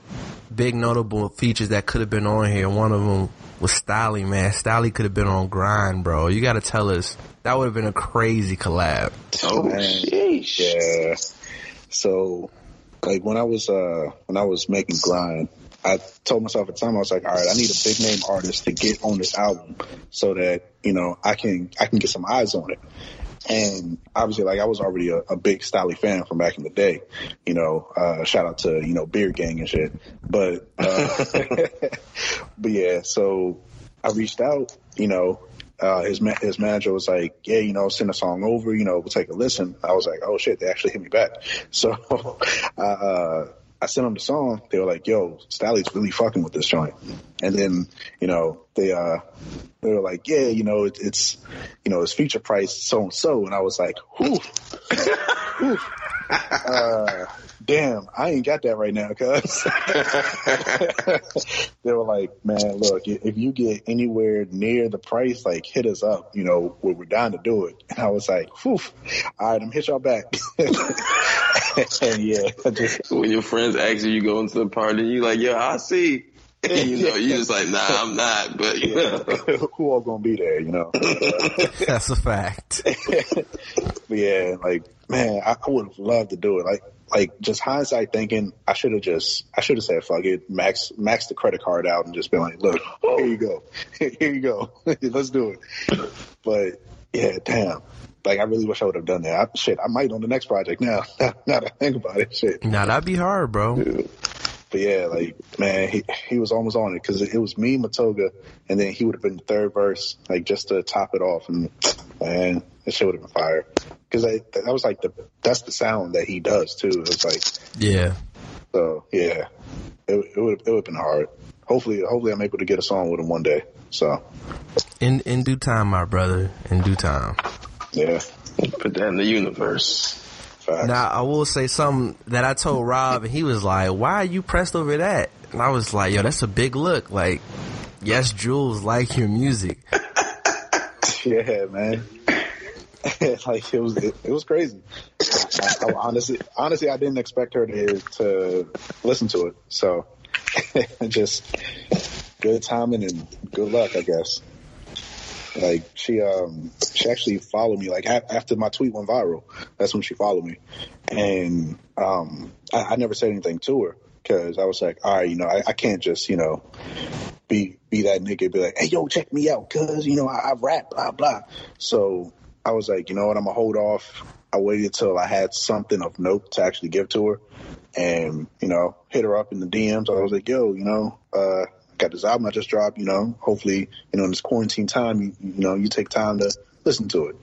big notable features that could have been on here, one of them was Stalley, man. Stalley could have been on Grind, bro. You got to tell us that would have been a crazy collab. Oh, Man. sheesh. Yeah. So, like when I was uh when I was making grind, I told myself at the time I was like, all right, I need a big name artist to get on this album so that you know I can I can get some eyes on it. And obviously, like I was already a, a big Stalley fan from back in the day. You know, uh, shout out to you know Beard Gang and shit. But uh, but yeah, so I reached out. You know, uh, his ma- his manager was like, "Yeah, you know, send a song over. You know, we'll take a listen." I was like, "Oh shit!" They actually hit me back. So uh, I sent them the song. They were like, "Yo, Stalley's really fucking with this joint." And then you know they uh they were like, "Yeah, you know, it, it's you know, it's feature price so and so," and I was like. Whew. Uh, damn, I ain't got that right now, cuz. they were like, man, look, if you get anywhere near the price, like hit us up, you know, we're, we're down to do it. And I was like, whew, all right, I'm hit y'all back. and yeah, I just, When your friends ask you, you go into the party, you like, yo, I see. And, you know, you just like, nah, I'm not. But you know, who all gonna be there, you know? That's a fact. Yeah, like man, I, I would have loved to do it. Like, like just hindsight thinking, I should have just, I should have said, fuck it, max, max the credit card out and just been like, look, here you go, here you go, let's do it. But yeah, damn. Like I really wish I would have done that. I, shit, I might on the next project now. now that I think about it, shit. Now that'd be hard, bro. But yeah, like man, he he was almost on it because it was me, Matoga, and then he would have been the third verse, like just to top it off. And man, that shit would have been fire because that was like the that's the sound that he does too. It was like Yeah. so yeah, it it would it would have been hard. Hopefully, hopefully I'm able to get a song with him one day. So In in due time, my brother. In due time. yeah, put that in the universe. facts. Now I will say something that I told Rob, and he was like, "Why are you pressed over that?" And I was like, "Yo, that's a big look." Like, yes, Jules like your music. Yeah, man. like it was, it, it was crazy. I, I, honestly, honestly, I didn't expect her to to listen to it. So, just good timing and good luck, I guess. Like she, um, she actually followed me. Like after my tweet went viral, that's when she followed me, and um, I, I never said anything to her because I was like, all right, you know, I, I can't just, you know, be be that nigga, be like, hey, yo, check me out, cause you know I, I rap, blah blah. So I was like, you know what, I'm gonna hold off. I waited till I had something of note to actually give to her, and you know, hit her up in the DMs. I was like, yo, you know, uh, got this album I just dropped. You know, hopefully, you know, in this quarantine time, you, you know, you take time to listen to it.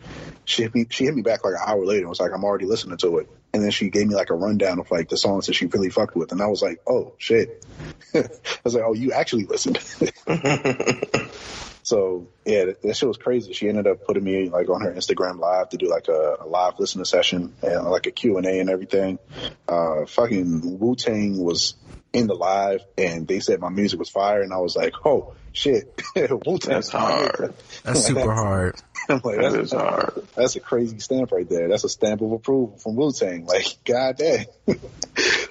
She hit me, she hit me back like an hour later and was like, I'm already listening to it. And then she gave me like a rundown of like the songs that she really fucked with. And I was like, oh shit. I was like, oh, you actually listened. so yeah, that, that shit was crazy. She ended up putting me like on her Instagram live to do like a, a live listener session and like a Q and A and everything. Uh, fucking Wu Tang was in the live and they said my music was fire and I was like, oh shit, Wu Tang's That's hard. That's super hard. I'm like, That that's, is hard. that's a crazy stamp right there. That's a stamp of approval from Wu Tang. Like, god damn.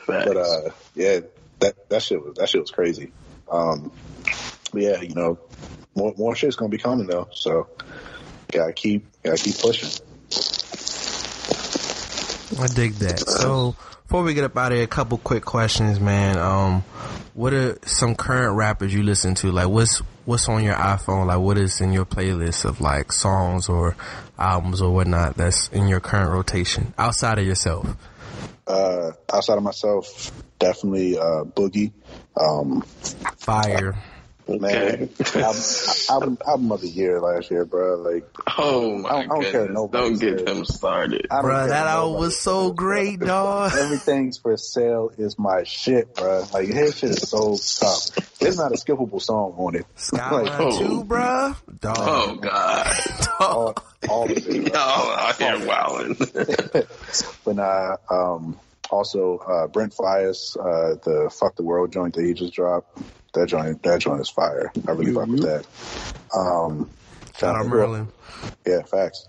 but uh, yeah, that that shit was that shit was crazy. Um, but yeah, you know, more more shit's gonna be coming though. So gotta keep gotta keep pushing. I dig that. So before we get up out of here, a couple quick questions, man. Um, what are some current rappers you listen to? Like, what's what's on your iPhone? Like, what is in your playlist of like songs or albums or whatnot that's in your current rotation outside of yourself? Uh, outside of myself, definitely uh, Boogie. Um, Fire. Man, Okay. album, album, album of the year last year, bro. Like, Oh my I don't- I don't care nobody Don't get said. him started. I don't Bruh, care that album was so says, great, bro. dog. Everything's for sale is my shit, bro. Like his shit is so tough. There's not a skippable song on it. Skyline like, oh. 2, bruh. Dog. Oh God. all, all of it. Y'all out here wilding. But nah, um, also uh, Brent Faiyaz, uh, the "Fuck the World" joint that he just dropped. That joint, that joint is fire. I really fuck with that. Um, Shout out Merlin. Yeah, facts.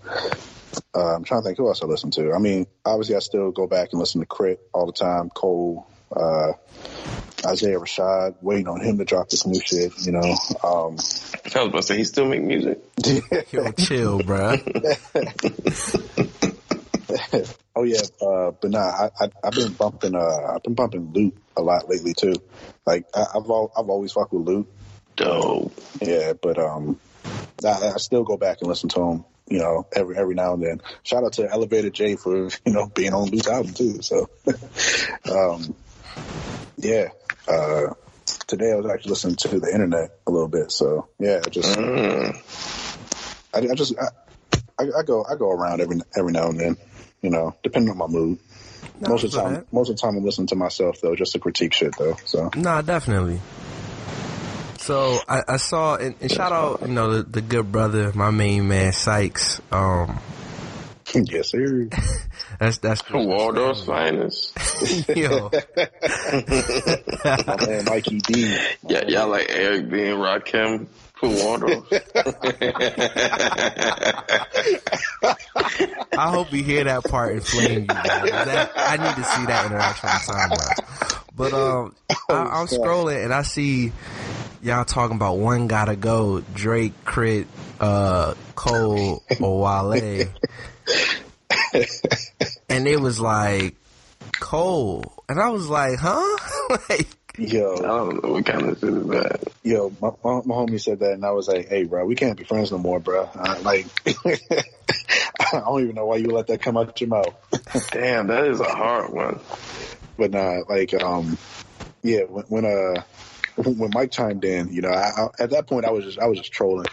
Uh, I'm trying to think who else I listen to. I mean, obviously, I still go back and listen to K.R.I.T all the time. Cole, uh, Isaiah Rashad, waiting on him to drop this new shit. You know, um, I was about to say he still make music. Yo, chill, bruh. oh yeah, uh, but nah, I, I, I've been bumping, uh, I've been bumping Loot a lot lately too. Like I, I've al- I've always fucked with Loot. Dope. Yeah, but um, I, I still go back and listen to him. You know, every every now and then. Shout out to Elevator J for you know being on Loot's album too. So, um, yeah. Uh, today I was actually listening to the internet a little bit. So yeah, just Mm. I, I just I, I, I go I go around every every now and then. You know, depending on my mood. most of the time, that. most of the time I'm listening to myself though, just to critique shit though. So Nah, definitely. So I, I saw and, and shout out, you know, the, the good brother, my main man Sykes. Um, yes, sir. that's that's Waldorf's finest. yo. my man Mikey D. Yeah, y'all like Eric B and Rakim for Waldorf. I hope you hear that part and flame you. That, I need to see that interaction on timeline. But um, I, I'm scrolling and I see y'all talking about one gotta go. Drake, K.R.I.T, uh, Cole, or Wale, and it was like Cole, and I was like, huh? like, I don't know what kind of shit is that. yo, my, my, my homie said that, and I was like, "Hey, bro, we can't be friends no more, bro." Uh, like, I don't even know why you let that come out your mouth. Damn, that is a hard one. But nah, like, um, yeah, when, when uh, when Mike chimed in, you know, I, I, at that point I was just I was just trolling.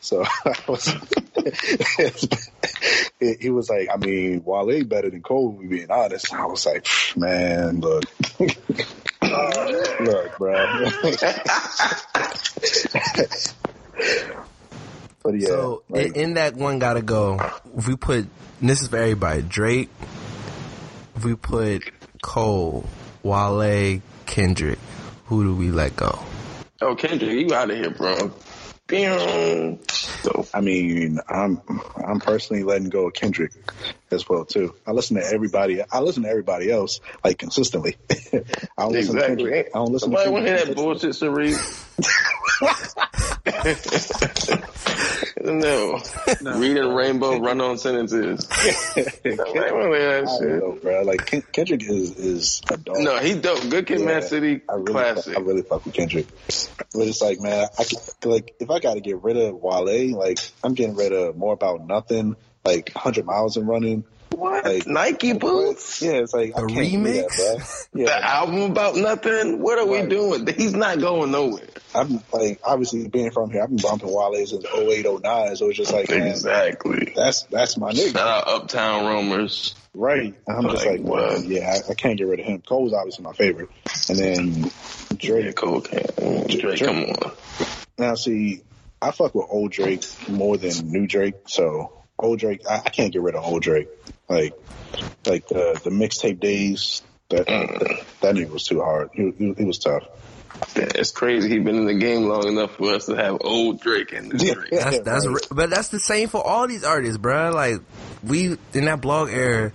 So I was, he he was like, I mean, Wale better than Cole, we being honest. I was like, man, look, look, bro. but yeah, so like, in, that one gotta go. If we put and this is for everybody, Drake. If we put Cole, Wale, Kendrick, who do we let go? Oh, Kendrick, you out of here, bro. Pew. So, I mean, I'm I'm personally letting go of Kendrick as well too. I listen to everybody. I listen to everybody else like consistently. I don't listen to exactly. Kendrick. I don't listen Somebody to want to hear that Kendrick. bullshit, Sharif? No. Reading Rainbow run on sentences. Nobody want to hear I don't know, bro. Like Ken- Kendrick is is a dog. No, he dope. Good Kid, Yeah, Mad City, I really, classic. I really fuck with Kendrick. But it's like, man, I could, like if I got to get rid of Wale, like I'm getting rid of more about nothing, like 100 miles and running. What? Like- Nike boots? Yeah, it's like I A can't do that, remix? bro. The Yeah, album about nothing? What are we Right. doing? He's not going nowhere. I'm like obviously being from here, I've been bumping Wale since 08, 09, so it's just like, man, Exactly. that's that's my nigga. Shout out Uptown Roamers. Right. I'm just Like, like, what? well, yeah, I, I can't get rid of him. Cole's obviously my favorite. And then Drake, Drake. Cole can. Drake, Drake. come on. Now, see, I fuck with old Drake more than new Drake. So old Drake, I, I can't get rid of old Drake. Like, like the the mixtape days. That that, that nigga was too hard. He, he, he was tough. It's crazy. He's been in the game long enough for us to have old Drake in this Drake. That's that's but that's the same for all these artists, bruh. Like we in that blog era,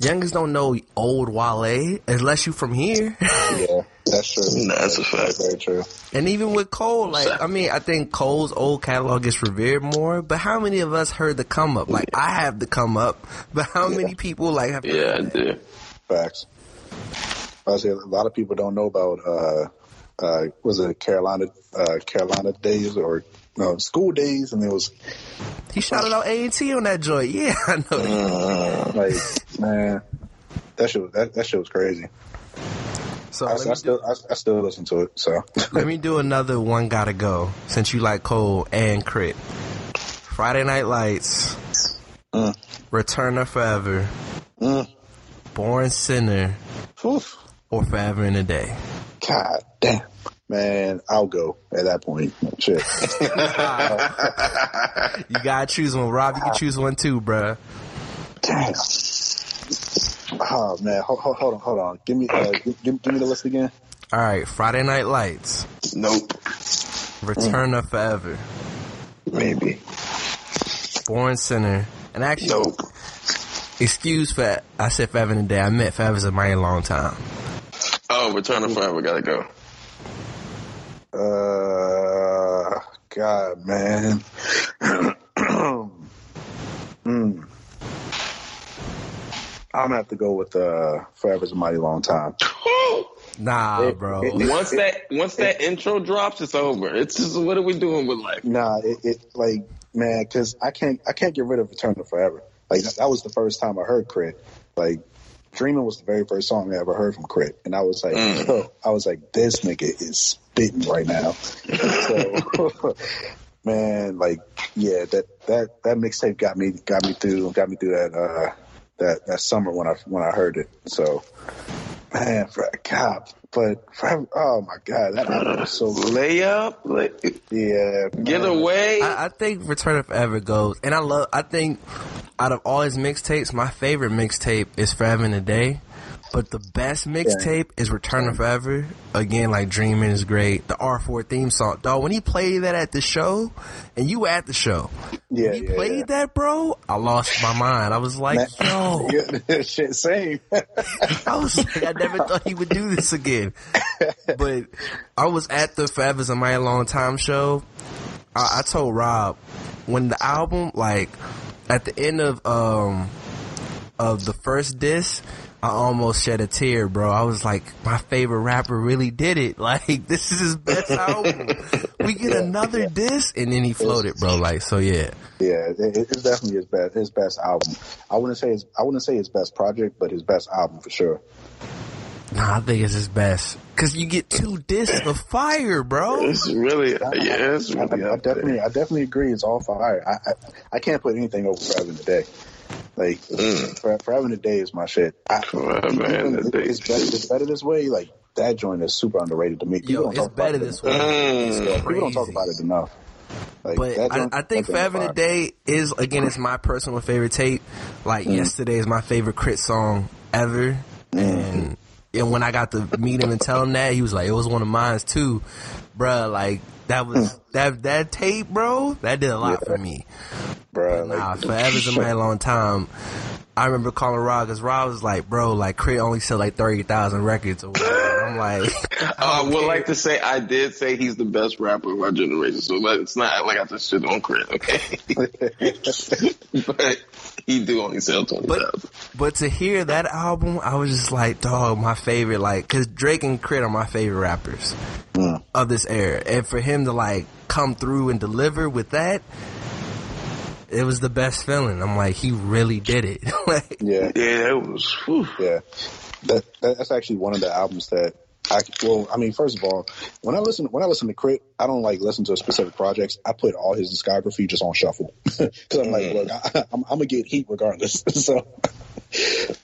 youngest don't know old Wale unless you from here. Yeah, that's true. Nah, that's a fact. Very true. and even with Cole, like I mean, I think Cole's old catalog gets revered more. But how many of us heard the come up? Like I have the come up, but how many people like have? Yeah, I do. Facts. I say a lot of people don't know about uh, uh, was it Carolina uh, Carolina days or no school days, and it was He shouted out A and T on that joint. Yeah, I know. that. like man, that shit was, that that shit was crazy. So I, I still I, I still listen to it. So let me do another one. Gotta go since you like Cole and K.R.I.T. Friday Night Lights, Mm. Return of Forever, Mm. Born Sinner, Oof. or Forever in a Day. God damn. Man, I'll go at that point. Shit. You gotta choose one. Rob, you can choose one too, bruh. Damn. Oh man, hold, hold, hold on, hold on. Give me, uh, give, give, give me the list again. All right, Friday Night Lights, Nope. Return of Forever, Maybe. Born Sinner, and actually, Nope. excuse for I said Forever in a Day. I meant Forever's a mighty long time. Oh, Return of Forever gotta go. Uh, God, man. Hmm. I'm gonna have to go with uh, "Forever's a Mighty Long Time." Nah, It- bro. it- Once that once that intro drops, it's over. It's just what are we doing with life? Nah, it, it like man, because I can't I can't get rid of "Return to Forever." Like that, that was the first time I heard K.R.I.T. Like "Dreaming" was the very first song I ever heard from K.R.I.T, and I was like, Mm. I was like, this nigga is spitting right now. so, man, like, yeah, that that that mixtape got me got me through got me through that uh that that summer when I when I heard it. So, man, for God, but forever, oh my God, that album was so Layup, like, yeah, get man. away. I, I think Return of Forever goes, and I love. I think out of all his mixtapes, my favorite mixtape is Forever in a Day. But the best mixtape is Return of Forever. Again, like Dreaming is great. The R4 theme song, dog. When he played that at the show, and you were at the show, Yeah, when he yeah, played yeah. that, bro. I lost my mind. I was like, yo, shit, same. I was like, I never thought he would do this again. But I was at the Forever's a My Long Time show. I, I told Rob when the album, like, at the end of um of the first disc, I almost shed a tear, bro. I was like, my favorite rapper really did it. Like, this is his best album. We get another disc, and then he floated, bro. Like, so yeah. Yeah, it, it's definitely his best his best album. I wouldn't say his I wouldn't say his best project, but his best album for sure. Nah, I think it's his best. Cause you get two discs of fire, bro. it's really, yeah, it's I, I, I up there. definitely I definitely agree. It's all fire. I I, I can't put anything over Forever in a Day. Like mm. For- Forever in a Day is my shit. I, Forever even- in a Day. It's better. It's better this way. Like that joint is super underrated to me. People Yo, don't it's talk about better it this enough. way. Mm. It's Yeah, people don't talk about it enough. Like, But that I, joint- I think that joint Forever in a. Day is again it's my personal favorite tape. Like mm. yesterday is my favorite K.R.I.T song ever. Mm. And and when I got to meet him and tell him that, he was like, It was one of mine too. Bruh, like that was hmm. that that tape, bro, that did a lot for me. Nah, like, forever's a mighty long time. I remember calling Rob because Rob was like, bro, like K.R.I.T only sell like thirty thousand records or whatever. I'm like, I would like to say I did say he's the best rapper of our generation, so let- it's not like I just shit on K.R.I.T, okay? but he do only sell twenty thousand. But to hear that album, I was just like, dog, my favorite, like, cause Drake and K.R.I.T are my favorite rappers mm. of this era. And for him to like come through and deliver with that, it was the best feeling. I'm like, he really did it. like, yeah. Yeah, it was. Whew. Yeah, that, that that's actually one of the albums that I well, I mean, first of all, when I listen when I listen to K.R.I.T, I don't like listen to specific projects. I put all his discography just on shuffle because I'm like, look, I, I'm, I'm gonna get heat regardless. so,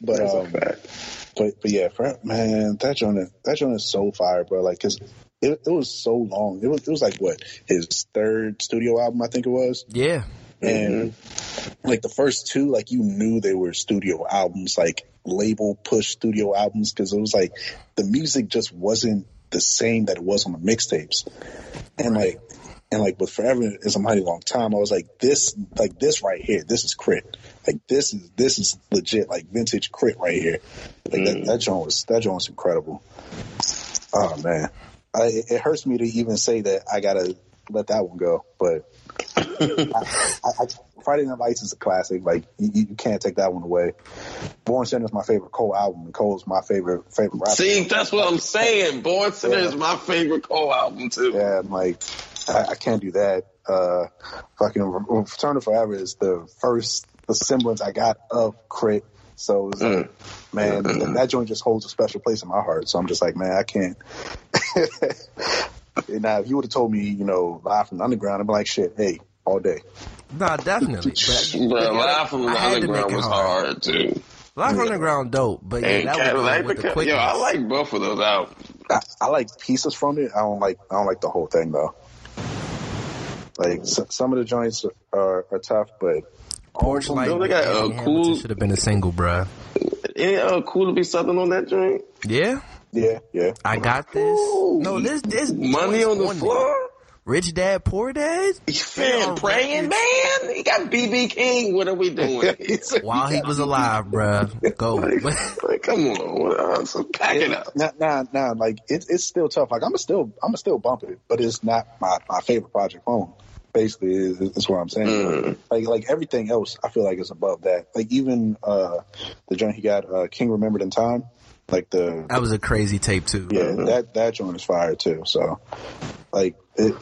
but um, but but yeah, for, man, that joint is- that joint is so fire, bro. Like, cause it, it was so long. It was it was like what his third studio album, I think it was. yeah. And mm-hmm. like the first two, like you knew they were studio albums, like label push studio albums, because it was like the music just wasn't the same that it was on the mixtapes. And like, and like with Forever is a mighty long time, I was like, this, like this right here, this is K.R.I.T. Like this is this is legit, like vintage K.R.I.T right here. Like that, that mm. joint was that joint was incredible. Oh man, I, it hurts me to even say that I gotta let that one go, but I, I, Friday Night Lights is a classic. Like you, you can't take that one away. Born Sinner is my favorite Cole album, and Cole's my favorite favorite rapper. See, that's what I'm saying. Born Sinner Yeah. is my favorite Cole album too. Yeah, I'm like I, I can't do that. Uh, fucking Return to Forever is the first the semblance I got of K.R.I.T. So it's like, man, that, that joint just holds a special place in my heart. So I'm just like, man, I can't. now, if you would have told me, you know, live from the underground, I'd be like, shit, hey, all day. Nah, definitely. But, Bro, Live from the I had to make Underground it was hard. hard too. Live from Underground dope, but yeah, And that was the one Cadillac, with the Yo, I like both of those albums. I, I like pieces from it. I don't like I don't like the whole thing though. Like s- some of the joints are, are tough, but Porch Light they got, uh, cool- should have been a single, bruh. Ain't uh, cool to be something on that joint? Yeah, yeah, yeah. I got this. No, this this Money on the joint's floor? there. Rich Dad, Poor Dad. He's Man, praying man. He got BB King. What are we doing? While he was alive, bruh. Go. like, come on, what, so pack it up. Nah, nah, nah. Like it's it's still tough. Like I'm still I'm still bump it, but it's not my, my favorite project home. Basically, is, is what I'm saying. Mm. Like like everything else, I feel like is above that. Like even uh the joint he got, uh, King Remembered in Time. Like the that was a crazy tape too. yeah that that joint is fire too. So like it.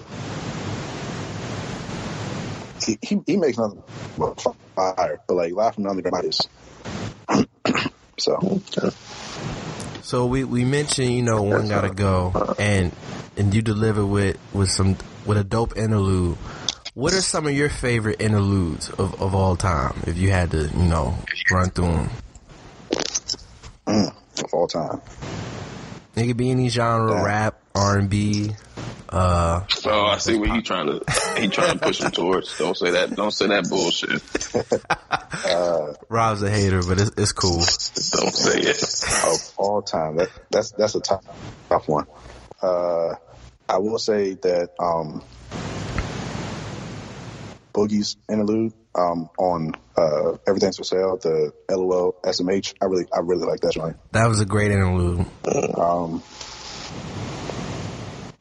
He, he, he makes nothing but fire, but like Live from the Underground is so So we, we mentioned, you know, one gotta go, and and you deliver with with some with a dope interlude. What are some of your favorite interludes of, of all time? If you had to, you know, run through them, mm. Of all time. it could be any genre, Yeah. rap, R and B. Uh, Oh, I see what he trying to he trying to push him towards. Don't say that. Don't say that bullshit. uh, Rob's a hater, but it's, it's cool. Don't say it. of all time. That that's that's a tough tough one. Uh, I will say that um, Boogie's interlude um, on uh, Everything's for Sale, the LOL SMH. I really I really like that joint. That was a great interlude. Um,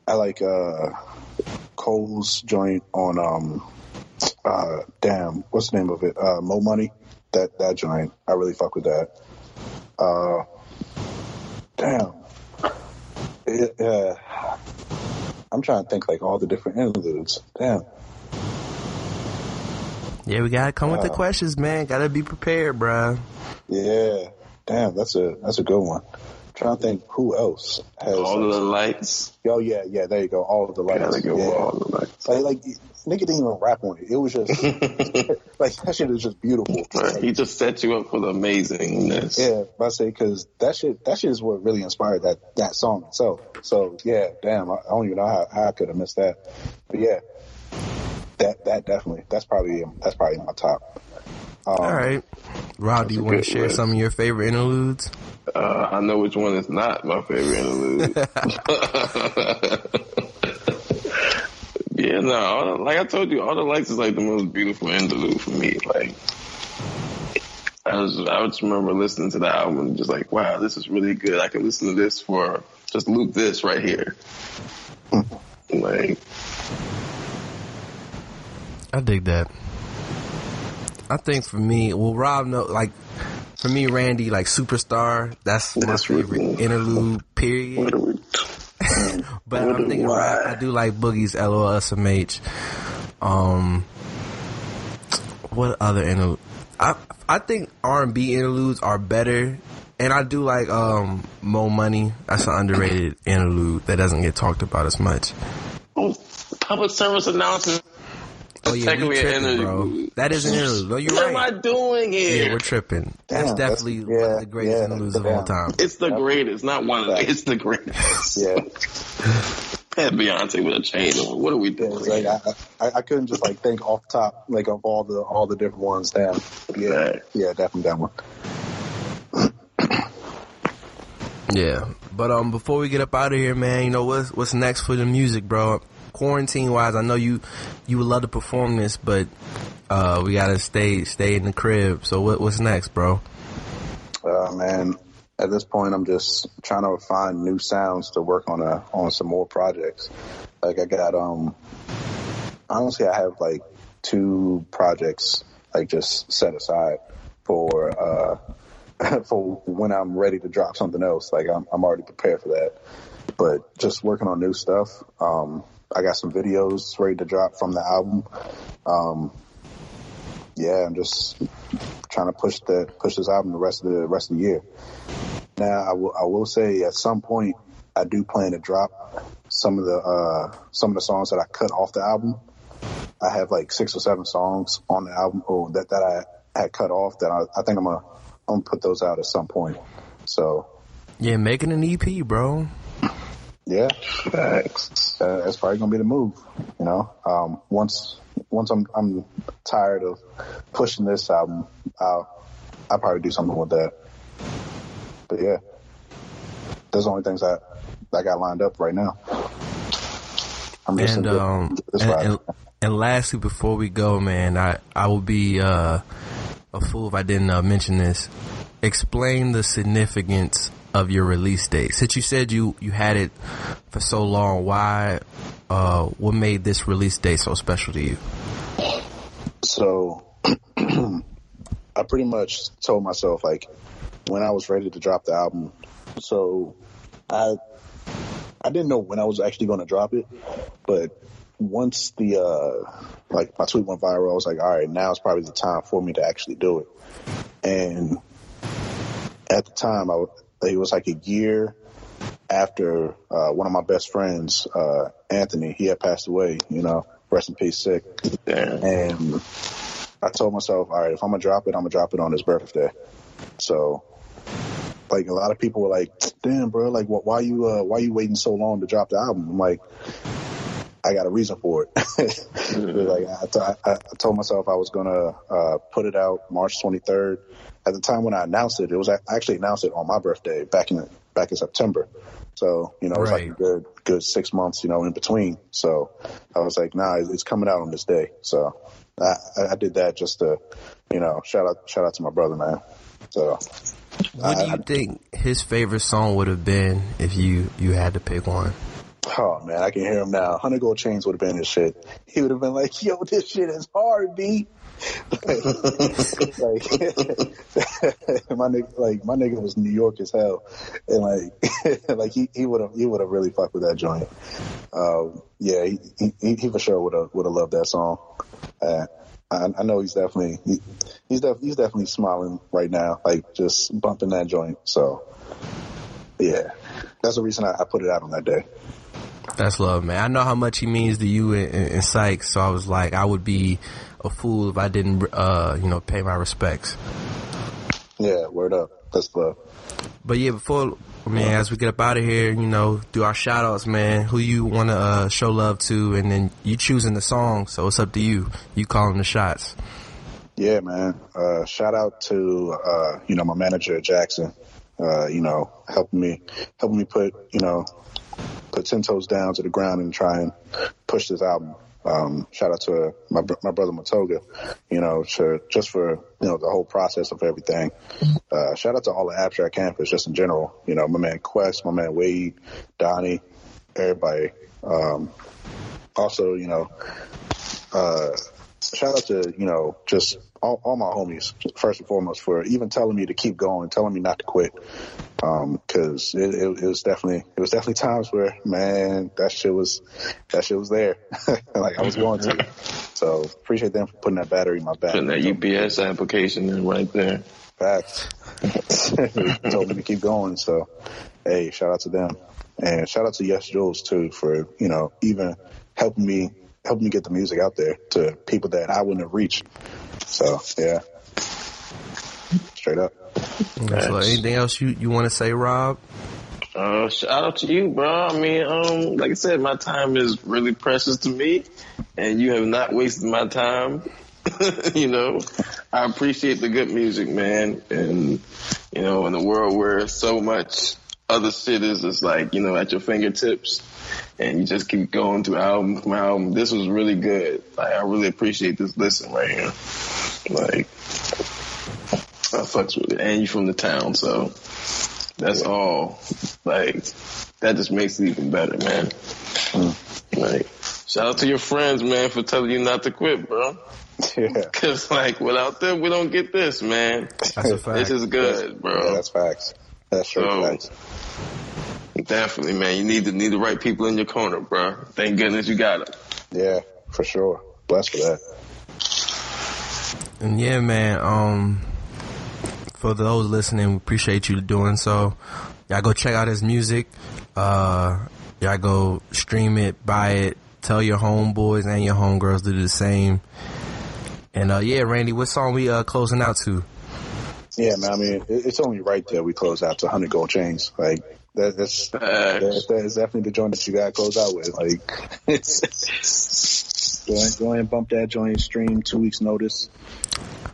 I like uh, Cole's joint on um, uh, damn, what's the name of it? Uh, Mo Money. That that joint. I really fuck with that. Uh, damn. It, uh, I'm trying to think like all the different interludes. Damn. Yeah, we gotta come with the questions, man. Gotta be prepared, bruh. Yeah. Damn. That's a that's a good one. trying to think who else has. All of the lights. Oh yeah, yeah. There you go. All of the lights. Gotta go yeah. with all the lights. Like, like nigga didn't even rap on it. It was just like that shit is just beautiful. Right, He just set you up for the amazingness. Yeah, but I say because that shit, that shit is what really inspired that that song itself. So yeah, damn, I, I don't even know how, how I could have missed that. But yeah, that that definitely that's probably that's probably my top. Um, All right, Rob, do you want to share list. some of your favorite interludes? Uh, I know which one is not my favorite interlude. yeah, no, all the, like I told you, all the lights is like the most beautiful interlude for me. Like, I was, I just remember listening to the album and just like, wow, this is really good. I can listen to this for just loop this right here. like, I dig that. I think for me, well, Rob, no, like for me, Randy, like superstar. That's my That's favorite really- interlude. Period. what are we? But I'm thinking, Why? Rob, I do like Boogie's LOSMH. Um, what other interlude? I I think R and B interludes are better, and I do like um Mo Money. That's an underrated interlude that doesn't get talked about as much. Oh, public service announcement. Oh yeah, we Technically an tripping, bro. interlude. That is an interlude. No, you're What am. I doing here? Yeah, we're tripping. Damn, that's that's- definitely one of the greatest yeah, interludes of all time. It's the greatest, not one of the. It's the greatest. Yeah, Had Beyonce with a chain on. What are we yeah doing? it's like I, I I couldn't just like think off top like of all the all the different ones. Damn. Yeah, Right. yeah, definitely that one. Yeah, but um, before we get up out of here, man, you know what's what's next for the music, bro? Quarantine wise, I know you you would love to perform this, but uh, we gotta stay stay in the crib. So what what's next, bro? Uh, man, at this point, I'm just trying to find new sounds to work on a on some more projects. Like I got um, honestly, I have like two projects like just set aside for uh, for when I'm ready to drop something else. Like I'm I'm already prepared for that. But just working on new stuff. Um, I got some videos ready to drop from the album. Um, yeah, I'm just trying to push the push this album the rest of the rest of the year. Now, I will I will say at some point I do plan to drop some of the uh, some of the songs that I cut off the album. I have like six or seven songs on the album that that I had cut off that I, I think I'm gonna I'm gonna put those out at some point. So Yeah, making an EP, bro. Yeah, facts. Uh, that's probably gonna be the move. You know, um, once once I'm I'm tired of pushing this album, I'll I'll probably do something with that. But yeah, those are the only things that I got lined up right now. I'm listening And to um this and, and, and lastly, before we go, man, I I would be uh, a fool if I didn't uh, mention this. Explain the significance of your release date. Since you said you you had it for so long, why? Uh, what made this release date so special to you? So I pretty much told myself like when I was ready to drop the album. So I I didn't know when I was actually going to drop it, but once the uh like my tweet went viral, I was like, all right, now is probably the time for me to actually do it. And at the time, I it was like a year after uh, one of my best friends, uh, Anthony, he had passed away. You know, rest in peace, sick. Damn. And I told myself, all right, if I'm gonna drop it, I'm gonna drop it on his birthday. So, like a lot of people were like, "Damn, bro, like, wh- why you uh, why you waiting so long to drop the album?" I'm like, I got a reason for it. like I, t- I, I told myself I was gonna uh, put it out March 23rd. At the time when I announced it, it was I actually announced it on my birthday back in back in September. So you know, it was like a good good six months, you know, in between. So I was like, nah, it's coming out on this day. So I, I did that just to, you know, shout out shout out to my brother, man. So What do you think his favorite song would have been if you you had to pick one? Oh man, I can hear him now. Hundred gold chains would have been his shit. He would have been like, "Yo, this shit is hard, B." like, my nigga, like my nigga was New York as hell, and like, like he he would have he would have really fucked with that joint. Um, yeah, he, he he for sure would have would have loved that song. Uh, I, I know he's definitely he, he's def, he's definitely smiling right now, like just bumping that joint. So, yeah, that's the reason I, I put it out on that day. That's love, man. I know how much he means to you and, and, and Sykes, so I was like, I would be a fool if I didn't, uh, you know, pay my respects. Yeah, word up. That's love. But yeah, before, man, as we get up out of here, you know, do our shout outs, man. Who you want to uh, show love to, and then you choosing the song, so it's up to you. You calling the shots. Yeah, man. Uh, shout out to, uh, you know, my manager, Jackson, uh, you know, helping me, helping me put, you know, put 10 toes down to the ground and try and push this album. Um, shout out to my, my brother Matoga, you know, for, just for, you know, the whole process of everything. Uh, shout out to all the abstract campus just in general, you know, my man Quest, my man Wade, Donnie, everybody. Um, also, you know, uh, shout out to you know just all, all my homies first and foremost for even telling me to keep going, telling me not to quit. Um, cause it, it, it was definitely, it was definitely times where, man, that shit was, that shit was there. like I was going to. So appreciate them for putting that battery in my back. Putting that UPS application in right there. Facts. told me to keep going. So, hey, shout out to them. And shout out to Yes Jules too for, you know, even helping me, helping me get the music out there to people that I wouldn't have reached. So, yeah. Straight up. That's love. Anything else you, you want to say, Rob? Uh, shout out to you, bro. I mean, um, like I said, my time is really precious to me, and you have not wasted my time. you know, I appreciate the good music, man, and you know, in a world where so much other shit is just like you know at your fingertips, and you just keep going to album from album. This was really good. Like I really appreciate this listen right here. Like I fucks with it, and you from the town, so that's yeah. all. Like that just makes it even better, man. Mm. Like shout out to your friends, man, for telling you not to quit, bro. Yeah. Cause like without them, we don't get this, man. That's a fact. This is good, that's, bro. Yeah, that's facts. That's so, nice. Definitely, man. You need to need the right people in your corner, bro. Thank goodness you got them. Yeah, for sure. Blessed for that. And yeah, man. Um, for those listening, we appreciate you doing so. Y'all go check out his music. Uh, y'all go stream it, buy it. Tell your homeboys and your homegirls to do the same. And uh, yeah, Randy, what song we uh, closing out to? Yeah, man. I mean, it's only right that we close out to 100 gold chains. Like that, that's that, that is definitely the joint that you got to close out with. Like, it's, go ahead, go ahead and bump that joint. Stream two weeks notice.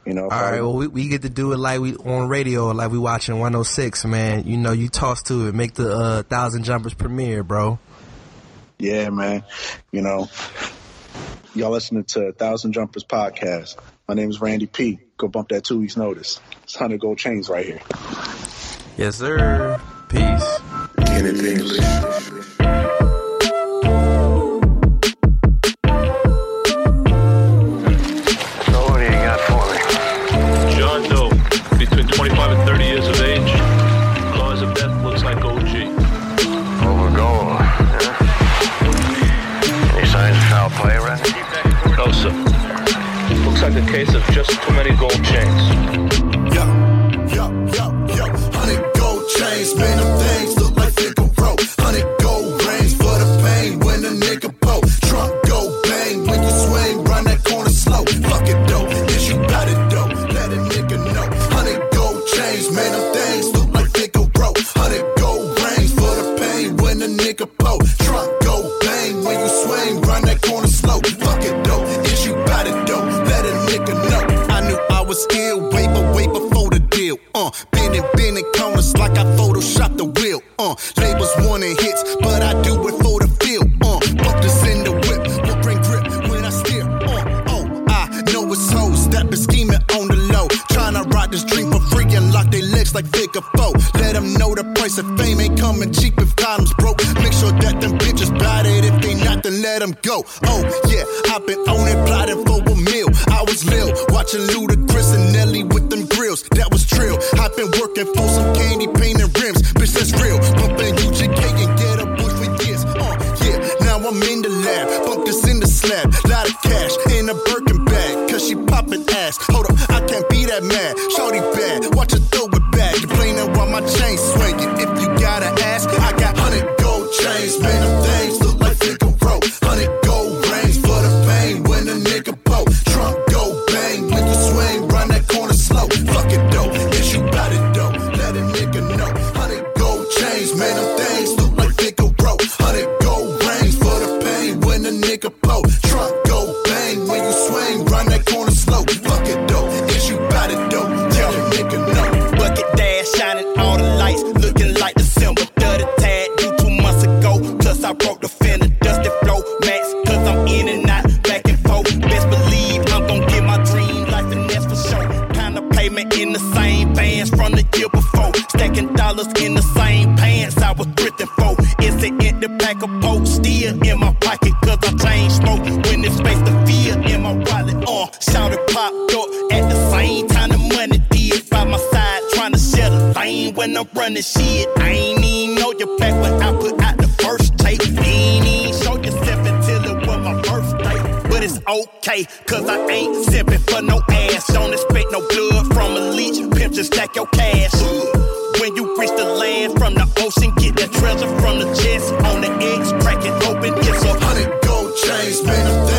You know. All right. Well, we, we get to do it like we on radio, like we watching 106. Man, you know, you toss to it, make the uh, thousand jumpers premiere, bro. Yeah, man. You know, y'all listening to Thousand Jumpers podcast. My name is Randy P go bump that two weeks notice. It's hundred gold chains right here. Yes, sir. Peace. Anything. case of just too many gold chains. Yo, yo, yo, yo, hundred gold chains, man, them things look like they go broke. Honey, gold rings for the pain when a nigga broke. Trunk go bang when you swing, run that corner slow. Fuck it though, is you got it though, let a nigga know. honey, gold chains, man, them things look like blood from a leech, Pimps and stack your cash. When you reach the land from the ocean, get the treasure from the chest. On the eggs, crack it open, it's a hundred gold chains, man.